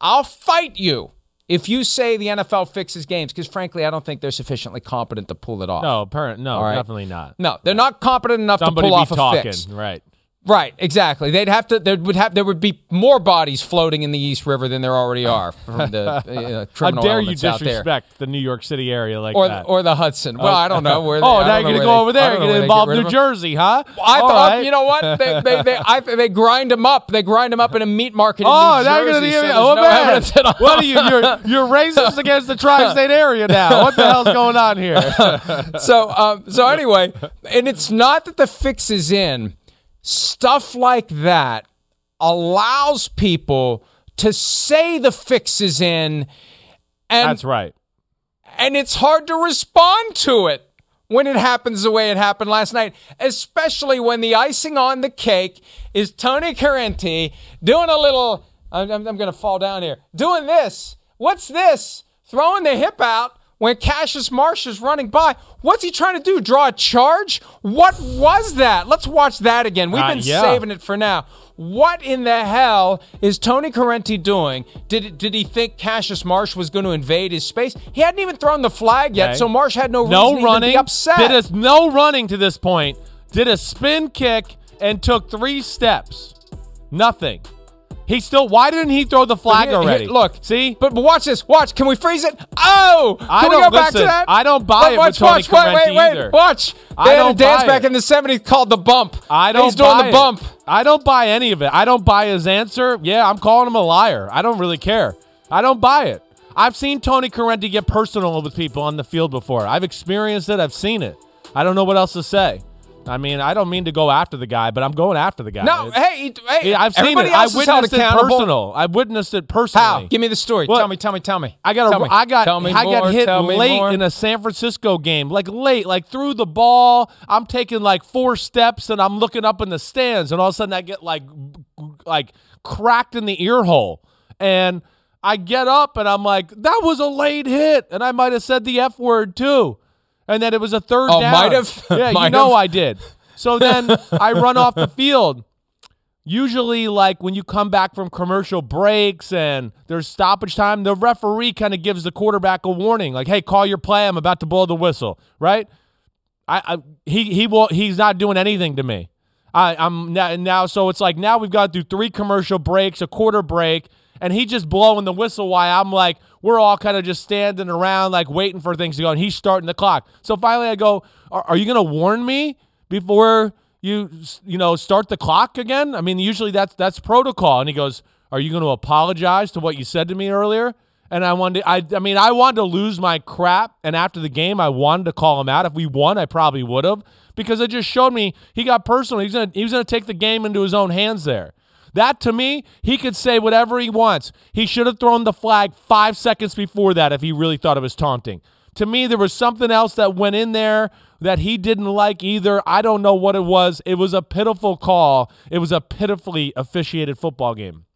I'll fight you if you say the NFL fixes games, because frankly, I don't think they're sufficiently competent to pull it off. no, apparent. No, right. definitely not. No, they're not competent enough Somebody to pull off a talking, fix. right? Right, exactly. They'd have to. There would have. There would be more bodies floating in the East River than there already are from the [LAUGHS] uh, How criminal dare you elements out there. disrespect the New York City area like or that? or the Hudson. Well, I don't know where. [LAUGHS] They, oh, now you're gonna go they- over there. You're gonna involve New. Jersey, huh? I All thought right. you know what they they they, I, they grind them up. They grind them up in a meat market. In Oh, now you're gonna give me. Oh no man, evidence at all. what are you? You're you're racist [LAUGHS] against the tri-state area now. What the hell's going on here? so um, so anyway, and it's not that the fix is in. Stuff like that allows people to say the fix is in, and That's right. and it's hard to respond to it when it happens the way it happened last night, especially when the icing on the cake is Tony Corrente doing a little. I'm, I'm, going to fall down here. Doing this. What's this? Throwing the hip out when Cassius Marsh is running by. What's he trying to do? Draw a charge? What was that? Let's watch that again. We've Uh, been yeah. saving it for now. What in the hell is Tony Corrente doing? Did did he think Cassius Marsh was going to invade his space? He hadn't even thrown the flag yet, Okay. so Marsh had no reason No to running. be upset. Did a, no running to this point. Did a spin kick and took three steps. Nothing. He still. Why didn't he throw the flag Here- here- already? look, see. But, but watch this. Watch. Can we freeze it? Oh, can I don't- go back to listen, that? I don't buy Look, it watch, watch, wait, wait, wait. either. Watch. I They had a dance back it. in the '70s called the bump. I don't He's doing the it. bump. I don't buy any of it. I don't buy his answer. Yeah, I'm calling him a liar. I don't really care. I don't buy it. I've seen Tony Corrente get personal with people on the field before. I've experienced it. I've seen it. I don't know what else to say. I mean, I don't mean to go after the guy, but I'm going after the guy. No, It's- hey, hey. I've seen it. I else is held witnessed it personal. I witnessed it personally. How? Give me the story. What? Tell me. Tell me. Tell me. I got a, me. I got Tell me I got more, hit late in a San Francisco game, like late, like through the ball. I'm taking like four steps and I'm looking up in the stands, and all of a sudden I get like like cracked in the ear hole, and I get up and I'm like, that was a late hit, and I might have said the f word too, and then it was a third Oh, down. might have? [LAUGHS] yeah, you know have? I did. So then [LAUGHS] I run off the field usually like when you come back from commercial breaks and there's stoppage time the referee kind of gives the quarterback a warning like hey call your play i'm about to blow the whistle right I, I he he will he's not doing anything to me I, I'm now, now, so it's like now we've got through three commercial breaks, a quarter break, and he just blowing the whistle while I'm like, we're all kind of just standing around, like waiting for things to go, and he's starting the clock. So finally, I go, "Are, are you going to warn me before you, you know, start the clock again?" I mean, usually that's that's protocol. And he goes, "Are you going to apologize to what you said to me earlier?" And I wanted, I, I mean, I wanted to lose my crap. And after the game, I wanted to call him out. If we won, I probably would have because it just showed me he got personal. He's gonna, he was gonna take the game into his own hands there. That to me, he could say whatever he wants. He should have thrown the flag five seconds before that if he really thought it was taunting. To me, there was something else that went in there that he didn't like either. I don't know what it was. It was a pitiful call. It was a pitifully officiated football game.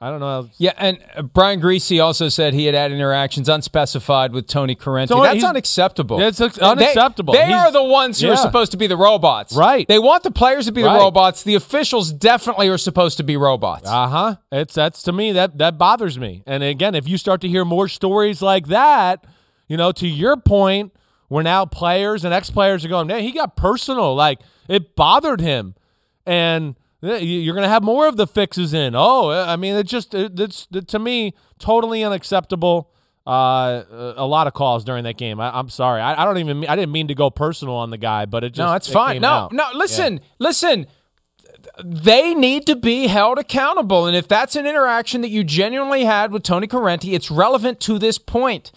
I don't know. Yeah, and uh, Brian Griese also said he had had interactions unspecified with Tony Corrente. So That's unacceptable. It's unacceptable. They, they are the ones who are supposed to be the robots. Right. They want the players to be the robots. The officials definitely are supposed to be robots. Uh huh. It's that's to me that that bothers me. And again, if you start to hear more stories like that, you know, to your point, where now players and ex players are going, man, he got personal. Like it bothered him, and you're going to have more of the fixes in. Oh, I mean, it just it's it, to me totally unacceptable. Uh, a lot of calls during that game. I, I'm sorry. I, I don't even. mean- I didn't mean to go personal on the guy, but it just no, that's it fine. No, out. no. Listen, listen. They need to be held accountable, and if that's an interaction that you genuinely had with Tony Corrente, it's relevant to this point.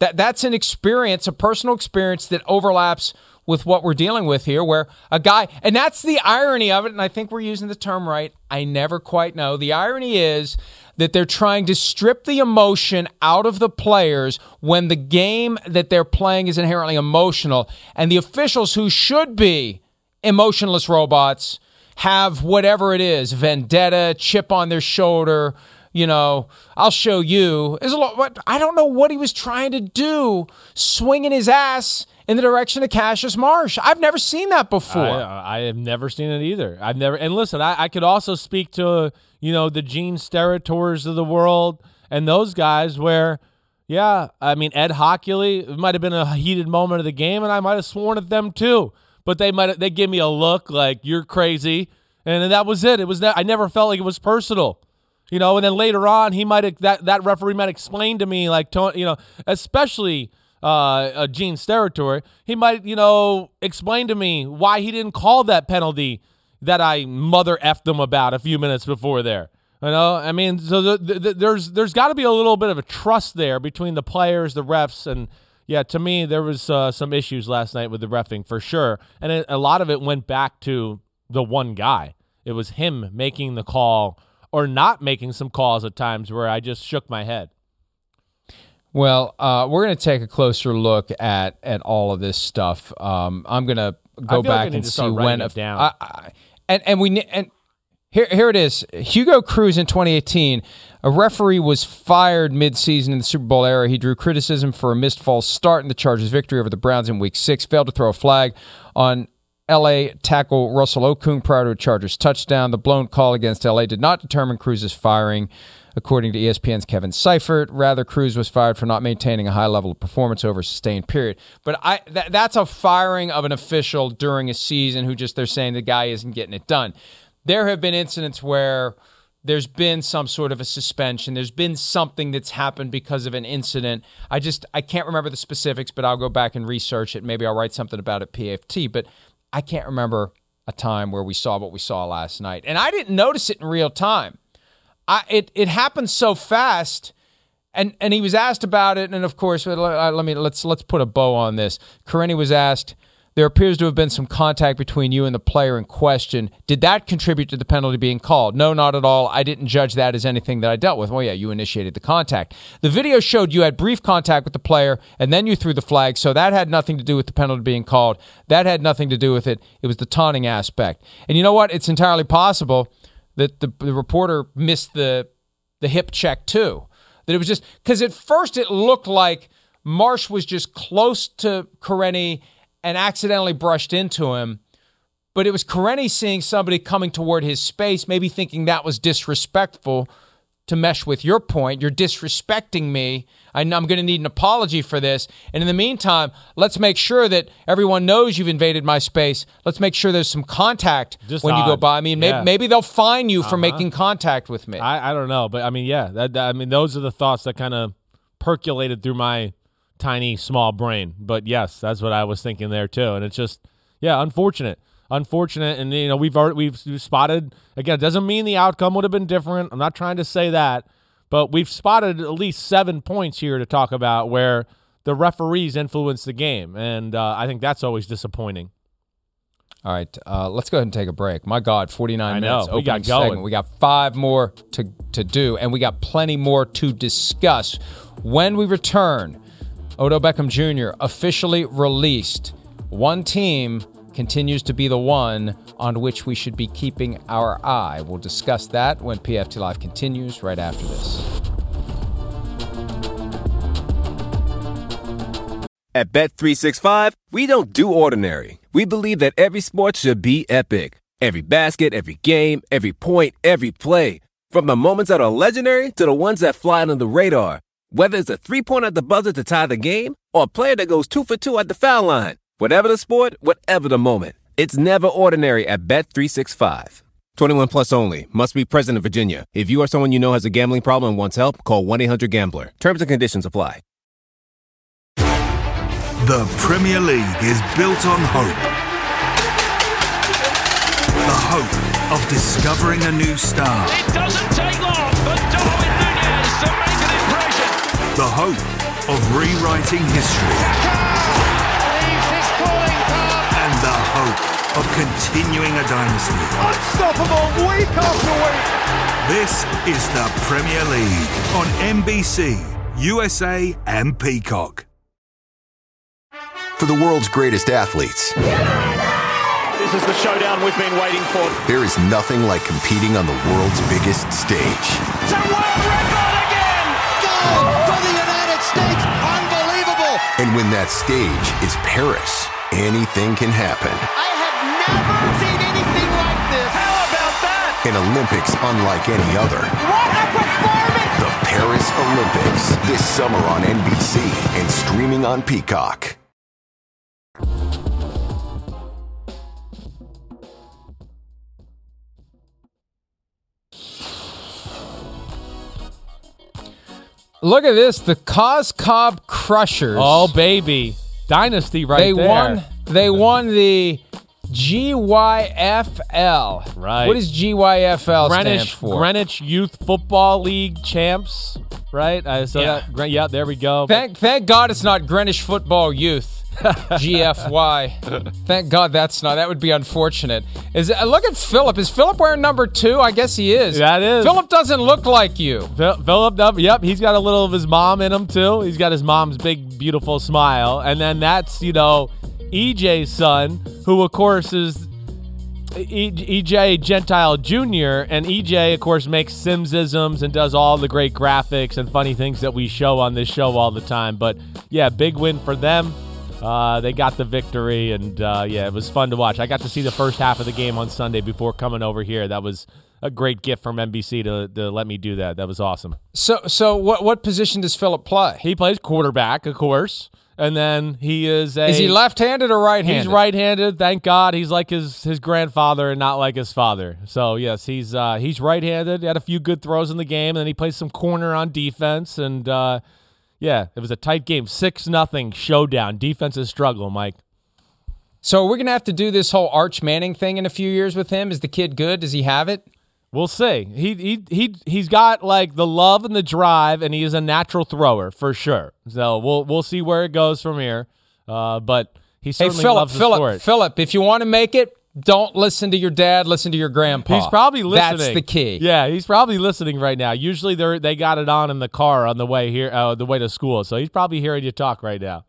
That that's an experience, a personal experience that overlaps with what we're dealing with here, where a guy, and that's the irony of it. And I think we're using the term right. I never quite know. The irony is that they're trying to strip the emotion out of the players when the game that they're playing is inherently emotional, and the officials who should be emotionless robots have whatever it is vendetta chip on their shoulder you know i'll show you There's a lot i don't know what he was trying to do swinging his ass in the direction of cassius marsh i've never seen that before I, uh, I have never seen it either. I've never. And listen, I, I could also speak to you know the Gene Steratores of the world and those guys where, yeah, I mean Ed Hochuli. It might have been a heated moment of the game, and I might have sworn at them too. But they might they give me a look like you're crazy, and that was it. It was ne- I never felt like it was personal. You know, and then later on, he might that that referee might explain to me like, you know, especially uh, uh, Gene Steratore, he might, you know, explain to me why he didn't call that penalty that I mother effed him about a few minutes before there. You know, I mean, so the, the, there's there's got to be a little bit of a trust there between the players, the refs, and yeah, to me there was uh, some issues last night with the refing for sure, and it, a lot of it went back to the one guy. It was him making the call or not making some calls at times where I just shook my head. Well, uh, we're going to take a closer look at at all of this stuff. Um, I'm going to go feel like back and see when. it down. I, I, and and we and here here it is. Hugo Cruz in 2018, a referee was fired midseason in the Super Bowl era. He drew criticism for a missed false start in the Chargers' victory over the Browns in Week Six. Failed to throw a flag on. LA tackle Russell Okung prior to a Chargers touchdown. The blown call against LA did not determine Cruz's firing. According to ESPN's Kevin Seifert, rather Cruz was fired for not maintaining a high level of performance over a sustained period. But I that, that's a firing of an official during a season who just they're saying the guy isn't getting it done. There have been incidents where there's been some sort of a suspension. There's been something that's happened because of an incident. I just I can't remember the specifics, but I'll go back and research it. Maybe I'll write something about it PFT. But I can't remember a time where we saw what we saw last night, and I didn't notice it in real time. I it it happened so fast, and and he was asked about it, and of course, let, uh, let me let's let's put a bow on this. Corrente was asked. There appears to have been some contact between you and the player in question. Did that contribute to the penalty being called? No, not at all. I didn't judge that as anything that I dealt with. Well, yeah, you initiated the contact. The video showed you had brief contact with the player and then you threw the flag, so that had nothing to do with the penalty being called. That had nothing to do with it. It was the taunting aspect. And you know what? It's entirely possible that the, the reporter missed the the hip check too. That it was just because at first it looked like Marsh was just close to Corrente and accidentally brushed into him. But it was Corrente seeing somebody coming toward his space, maybe thinking that was disrespectful, to mesh with your point. You're disrespecting me. I'm going to need an apology for this. And in the meantime, let's make sure that everyone knows you've invaded my space. Let's make sure there's some contact Just when you go by me. Maybe, Yeah. maybe they'll fine you for Uh-huh. making contact with me. I, I don't know, but I mean, yeah, that, that- I mean, those are the thoughts that kind of percolated through my tiny, small brain. But yes, that's what I was thinking there too. And it's just, yeah, unfortunate, unfortunate. And you know, we've already we've, we've spotted again. It doesn't mean the outcome would have been different. I'm not trying to say that, but we've spotted at least seven points here to talk about where the referees influenced the game, and uh, I think that's always disappointing. All right, uh, let's go ahead and take a break. My God, 49 I know, minutes. we got going. segment. We got five more to, to do, and we got plenty more to discuss. When we return, Odell Beckham Jr. officially released. One team continues to be the one on which we should be keeping our eye. We'll discuss that when PFT Live continues right after this. At Bet365, we don't do ordinary. We believe that every sport should be epic. Every basket, every game, every point, every play. From the moments that are legendary to the ones that fly under the radar. Whether it's a three-pointer at the buzzer to tie the game or a player that goes two for two at the foul line. Whatever the sport, whatever the moment. It's never ordinary at Bet365. 21 plus only. Must be present in Virginia. If you or someone you know has a gambling problem and wants help, call 1-800-GAMBLER. Terms and conditions apply. The Premier League is built on hope. The hope of discovering a new star. It doesn't take long for Darwin Nunez to make an impression. The hope of rewriting history. Hope of continuing a dynasty. Unstoppable week after week. This is the Premier League on NBC, USA, and Peacock. For the world's greatest athletes, This is the showdown we've been waiting for. there is nothing like competing on the world's biggest stage. It's a world record again. Goal for the United States. Unbelievable. And when that stage is Paris, anything can happen. I have never seen anything like this. How about that? An Olympics unlike any other. What a performance. The Paris Olympics, this summer on NBC and streaming on Peacock. Look at this, the Cos Cob Crushers. Oh baby, dynasty right they there. won. They won the GYFL. Right. What does GYFL stand Greenwich for? Greenwich Youth Football League champs, right? Uh, so Yeah. that, yeah, there we go. Thank, thank God it's not Greenwich Football Youth. GFY. Thank God that's not. That would be unfortunate. Is look at Philip. Is Philip wearing number two? I guess he is. That is. Philip doesn't look like you. Philip, yep, he's got a little of his mom in him too. He's got his mom's big, beautiful smile, and then that's you know EJ's son, who of course is E- EJ Gentile Jr. And EJ, of course, makes Simsisms and does all the great graphics and funny things that we show on this show all the time. But yeah, big win for them. Uh, they got the victory, and uh, yeah, it was fun to watch. I got to see the first half of the game on Sunday before coming over here. That was a great gift from NBC to, to let me do that. That was awesome. So so what what position does Philip play? He plays quarterback, of course, and then he is a. Is he left-handed or right-handed? He's right-handed. Thank God. He's like his his grandfather and not like his father. So yes, he's uh, he's right-handed. He had a few good throws in the game, and then he plays some corner on defense. And uh, yeah, it was a tight game, six nothing showdown. Defensive struggle, Mike. So we're gonna have to do this whole Arch Manning thing in a few years with him. Is the kid good? Does he have it? We'll see. He he he he's got like the love and the drive, and he is a natural thrower for sure. So we'll we'll see where it goes from here. Uh, but he Hey certainly Philip, loves the Philip, sport. Philip, if you want to make it, don't listen to your dad. Listen to your grandpa. He's probably listening. That's the key. Yeah, he's probably listening right now. Usually they they got it on in the car on the way here, uh, the way to school. So he's probably hearing you talk right now.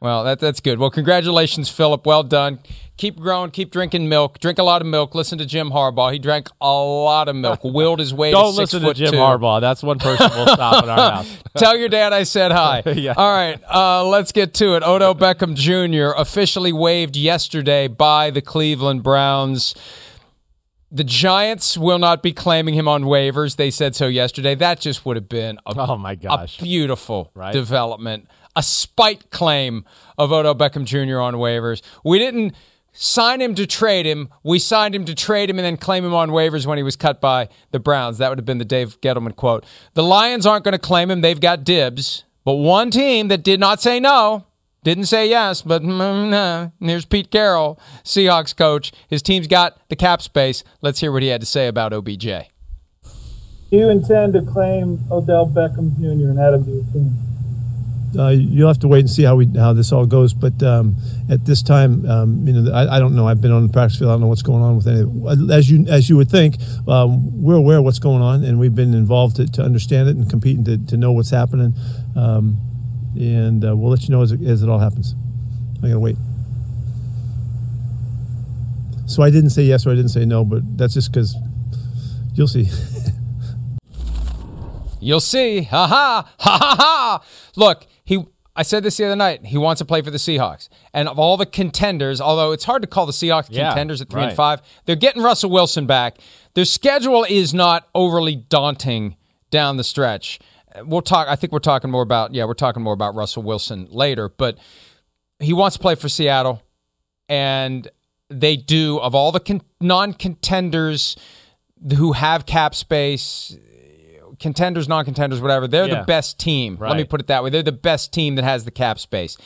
Well, that, that's good. Well, congratulations, Philip. Well done. Keep growing. Keep drinking milk. Drink a lot of milk. Listen to Jim Harbaugh. He drank a lot of milk. Willed his way Don't to listen to Jim two. Harbaugh. That's one person we'll stop in our [LAUGHS] house. Tell your dad I said hi. [LAUGHS] Yeah. All right, uh, let's get to it. Odell Beckham Jr. officially waived yesterday by the Cleveland Browns. The Giants will not be claiming him on waivers. They said so yesterday. That just would have been a, Oh my gosh. a beautiful Right. development. A spite claim of Odell Beckham Jr. on waivers. We didn't sign him to trade him. We signed him to trade him and then claim him on waivers when he was cut by the Browns. That would have been the Dave Gettleman quote. The Lions aren't going to claim him. They've got dibs. But one team that did not say no, didn't say yes, but mm, no. Here's Pete Carroll, Seahawks coach. His team's got the cap space. Let's hear what he had to say about OBJ. Do you intend to claim Odell Beckham Jr. and add him to your team? Uh, you'll have to wait and see how we how this all goes. But um, at this time, um, you know, I, I don't know. I've been on the practice field. I don't know what's going on with any. As you as you would think, um, we're aware of what's going on, and we've been involved to, to understand it and compete and to, to know what's happening. Um, and uh, we'll let you know as it, as it all happens. I gotta wait. So I didn't say yes or I didn't say no, but that's just because you'll see. [LAUGHS] You'll see. Ha ha ha ha ha. Look, he. I said this the other night. He wants to play for the Seahawks, and of all the contenders, although it's hard to call the Seahawks Yeah, contenders at three and five, they're getting Russell Wilson back. Their schedule is not overly daunting down the stretch. We'll talk. I think we're talking more about. Yeah, we're talking more about Russell Wilson later, but he wants to play for Seattle, and they do of all the con- non-contenders who have cap space contenders, non-contenders, whatever. They're Yeah. the best team. Let me put it that way. They're the best team that has the cap space,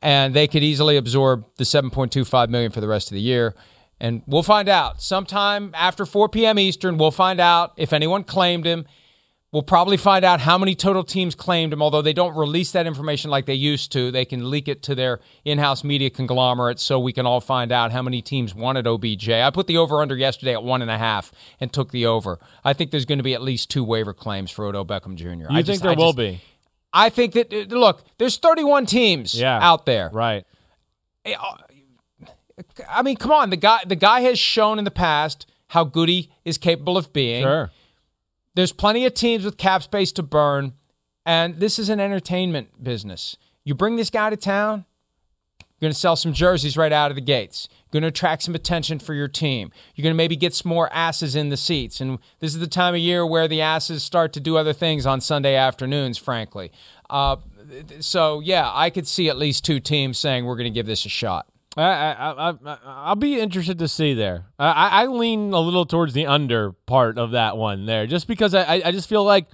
and they could easily absorb the 7.25 million for the rest of the year. And we'll find out sometime after 4 p.m. Eastern. We'll find out if anyone claimed him. We'll probably find out how many total teams claimed him, although they don't release that information like they used to. They can leak it to their in house media conglomerate so we can all find out how many teams wanted OBJ. I put the over under yesterday at one and a half and took the over. I think there's going to be at least two waiver claims for Odell Beckham Jr. You I think just- there I will just- be? I think that, uh, look, there's 31 teams Yeah. out there. Right. I mean, come on. The guy, the guy has shown in the past how good he is capable of being. Sure. There's plenty of teams with cap space to burn, and this is an entertainment business. You bring this guy to town, you're going to sell some jerseys right out of the gates. You're going to attract some attention for your team. You're going to maybe get some more asses in the seats. And this is the time of year where the asses start to do other things on Sunday afternoons, frankly. Uh, so, yeah, I could see at least two teams saying we're going to give this a shot. I, I, I, I'll be interested to see there. I, I lean a little towards the under part of that one there, just because I, I- I just feel like,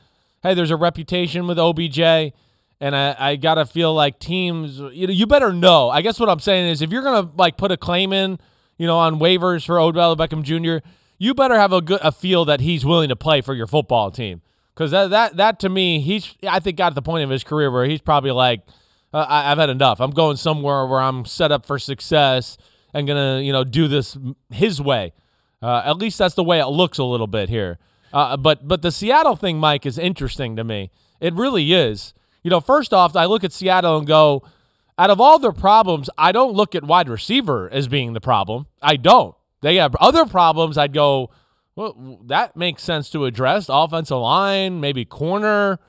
hey, there's a reputation with OBJ, and I, I gotta feel like teams, you know, you better know. I guess what I'm saying is, if you're gonna like put a claim in, you know, on waivers for Odell Beckham Jr., you better have a good a feel that he's willing to play for your football team. Because that, that that to me, he's I think got to the point of his career where he's probably like, uh, I, I've had enough. I'm going somewhere where I'm set up for success and gonna you know do this his way. Uh, at least that's the way it looks a little bit here. Uh, but but the Seattle thing, Mike, is interesting to me. It really is. You know, first off, I look at Seattle and go, out of all their problems, I don't look at wide receiver as being the problem. I don't. They have other problems. I'd go, well, that makes sense to address. Offensive line, maybe corner,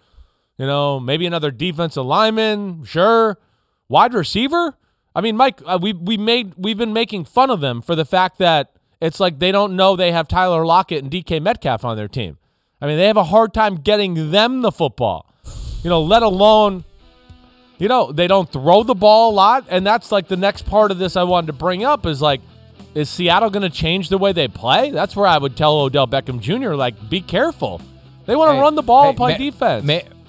you know, maybe another defensive lineman, sure. Wide receiver? I mean, Mike, uh, we we made we've been making fun of them for the fact that it's like they don't know they have Tyler Lockett and DK Metcalf on their team. I mean, they have a hard time getting them the football. You know, let alone you know, they don't throw the ball a lot, and that's like the next part of this I wanted to bring up is like, is Seattle going to change the way they play? That's where I would tell Odell Beckham Jr. like, be careful. They want to Hey, run the ball hey, and play defense.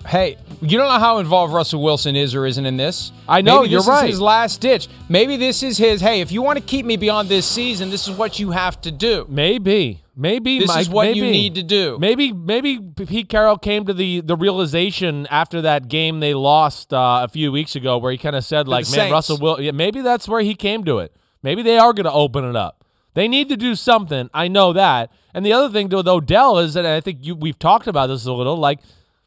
Hey, you don't know how involved Russell Wilson is or isn't in this. I know, Maybe you're this right. Is his last ditch. Maybe this is his. Hey, if you want to keep me beyond this season, this is what you have to do. Maybe, maybe This Mike, is what you need to do. Maybe, maybe Pete Carroll came to the the realization after that game they lost uh, a few weeks ago, where he kind of said, like, man, Saints. Russell will. Yeah, maybe that's where he came to it. Maybe they are going to open it up. They need to do something. I know that. And the other thing with Odell is that I think you we've talked about this a little. Like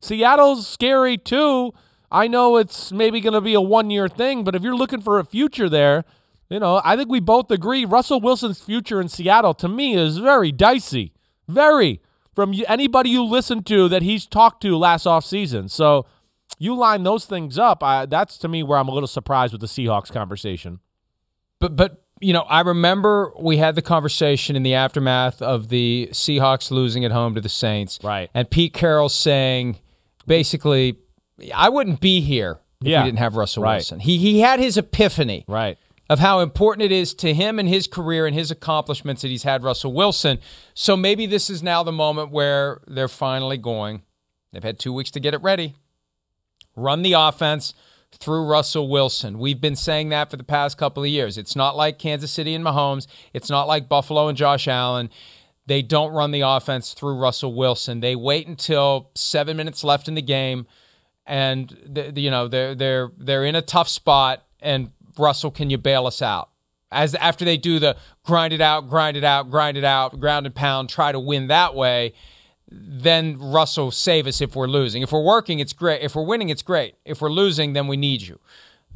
Seattle's scary too. I know it's maybe going to be a one year thing, but if you're looking for a future there, you know, I think we both agree Russell Wilson's future in Seattle to me is very dicey. Very. From anybody you listen to that he's talked to last offseason. So you line those things up. I, that's to me where I'm a little surprised with the Seahawks conversation. But but you know, I remember we had the conversation in the aftermath of the Seahawks losing at home to the Saints. Right. And Pete Carroll saying, basically, I wouldn't be here if Yeah. we didn't have Russell Right. Wilson. He he had his epiphany Right. of how important it is to him and his career and his accomplishments that he's had Russell Wilson. So maybe this is now the moment where they're finally going. They've had two weeks to get it ready. Run the offense through Russell Wilson. We've been saying that for the past couple of years. It's not like Kansas City and Mahomes. It's not like Buffalo and Josh Allen. They don't run the offense through Russell Wilson. They wait until seven minutes left in the game, and you know they're they're they're in a tough spot. And Russell, can you bail us out? As after they do the grind it out, grind it out, grind it out, ground and pound, try to win that way then Russell save us if we're losing. If we're working, it's great. If we're winning, it's great. If we're losing, then we need you.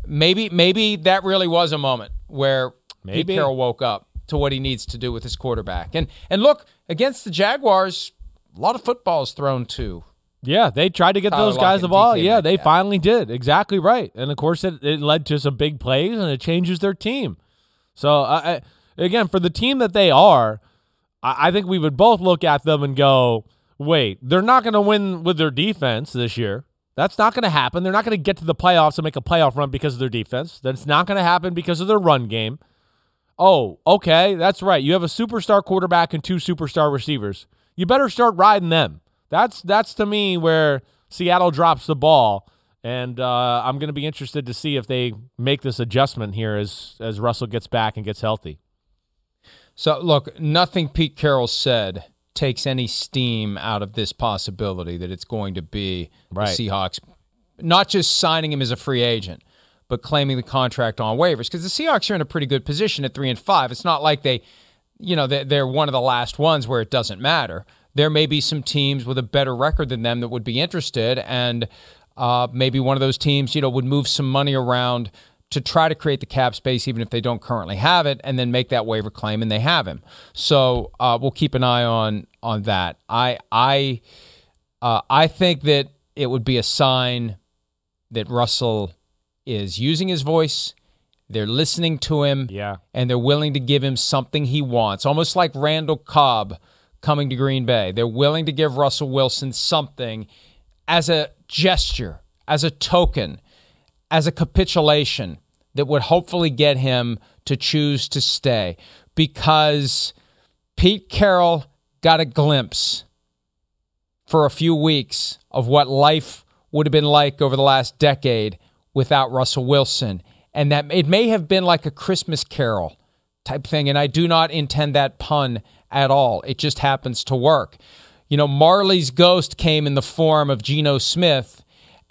Maybe maybe that really was a moment where Maybe. Pete Carroll woke up to what he needs to do with his quarterback. And and look, against the Jaguars, a lot of footballs thrown too. Yeah, they tried to get Tyler those guys the ball. DK Yeah, they finally did. Exactly right. And of course, it, it led to some big plays and it changes their team. So, I, I, again, for the team that they are, I, I think we would both look at them and go, wait, they're not going to win with their defense this year. That's not going to happen. They're not going to get to the playoffs and make a playoff run because of their defense. That's not going to happen because of their run game. Oh, okay, that's right. You have a superstar quarterback and two superstar receivers. You better start riding them. That's that's to me where Seattle drops the ball, and uh, I'm going to be interested to see if they make this adjustment here as as Russell gets back and gets healthy. So look, nothing Pete Carroll said takes any steam out of this possibility that it's going to be Right. the Seahawks not just signing him as a free agent, but claiming the contract on waivers because the Seahawks are in a pretty good position at three and five. It's not like they, you know, they're, one of the last ones where it doesn't matter. There may be some teams with a better record than them that would be interested, and uh, maybe one of those teams, you know, would move some money around to try to create the cap space, even if they don't currently have it, and then make that waiver claim, and they have him. So uh, we'll keep an eye on on that. I I uh, I think that it would be a sign that Russell is using his voice. They're listening to him, Yeah. and they're willing to give him something he wants, almost like Randall Cobb coming to Green Bay. They're willing to give Russell Wilson something as a gesture, as a token, as a capitulation that would hopefully get him to choose to stay because Pete Carroll got a glimpse for a few weeks of what life would have been like over the last decade without Russell Wilson. And that it may have been like a Christmas carol type thing. And I do not intend that pun at all. It just happens to work. You know, Marley's ghost came in the form of Geno Smith,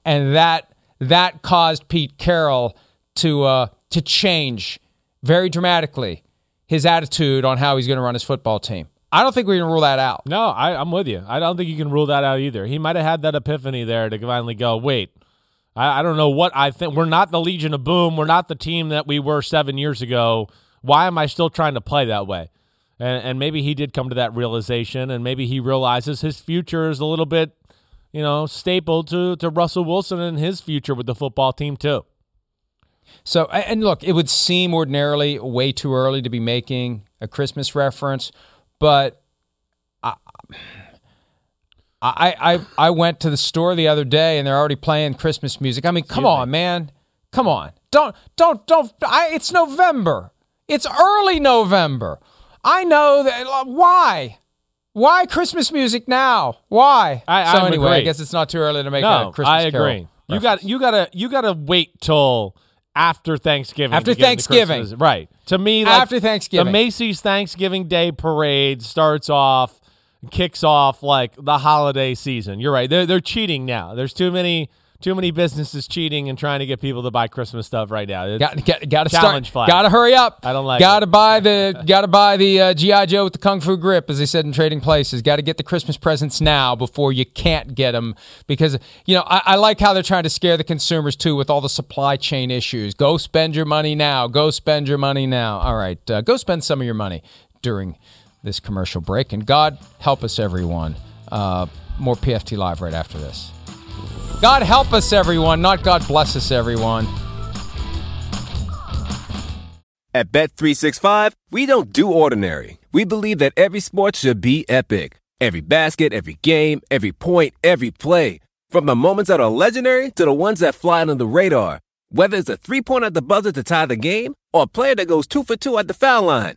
and that that caused Pete Carroll to uh, to change very dramatically his attitude on how he's going to run his football team. I don't think we can rule that out. No, I, I'm with you. I don't think you can rule that out either. He might have had that epiphany there to finally go, wait, I, I don't know what I think. We're not the Legion of Boom. We're not the team that we were seven years ago. Why am I still trying to play that way? And, and maybe he did come to that realization, and maybe he realizes his future is a little bit, you know, stapled to, to Russell Wilson and his future with the football team, too. So, and look, it would seem ordinarily way too early to be making a Christmas reference, but I, I, I, I went to the store the other day and they're already playing Christmas music. I mean, come Excuse on, man, come on, don't, don't, don't. I, it's November. It's early November. I know that. Why? Why Christmas music now? Why? I- so I anyway, I agree. guess it's not too early to make no, a Christmas I Carol agree. You got you gotta you gotta wait till after Thanksgiving. After to get into Thanksgiving. Right? To me, like, After Thanksgiving. the Macy's Thanksgiving Day Parade starts off, kicks off like the holiday season. You're right. They're they're cheating now. There's too many too many businesses cheating and trying to get people to buy Christmas stuff right now. It's Got, got, got to challenge start. flag. Got to hurry up. I don't like Got to buy the. [LAUGHS] Got to buy the uh, GI Joe with the kung fu grip, as they said in Trading Places. Got to get the Christmas presents now before you can't get them because you know I, I like how they're trying to scare the consumers too with all the supply chain issues. Go spend your money now. Go spend your money now. All right, uh, go spend some of your money during this commercial break, and God help us, everyone. Uh, more PFT live right after this. God help us, everyone, not God bless us, everyone. At Bet365, we don't do ordinary. We believe that every sport should be epic. Every basket, every game, every point, every play. From the moments that are legendary to the ones that fly under the radar. Whether it's a three pointer at the buzzer to tie the game or a player that goes two for two at the foul line.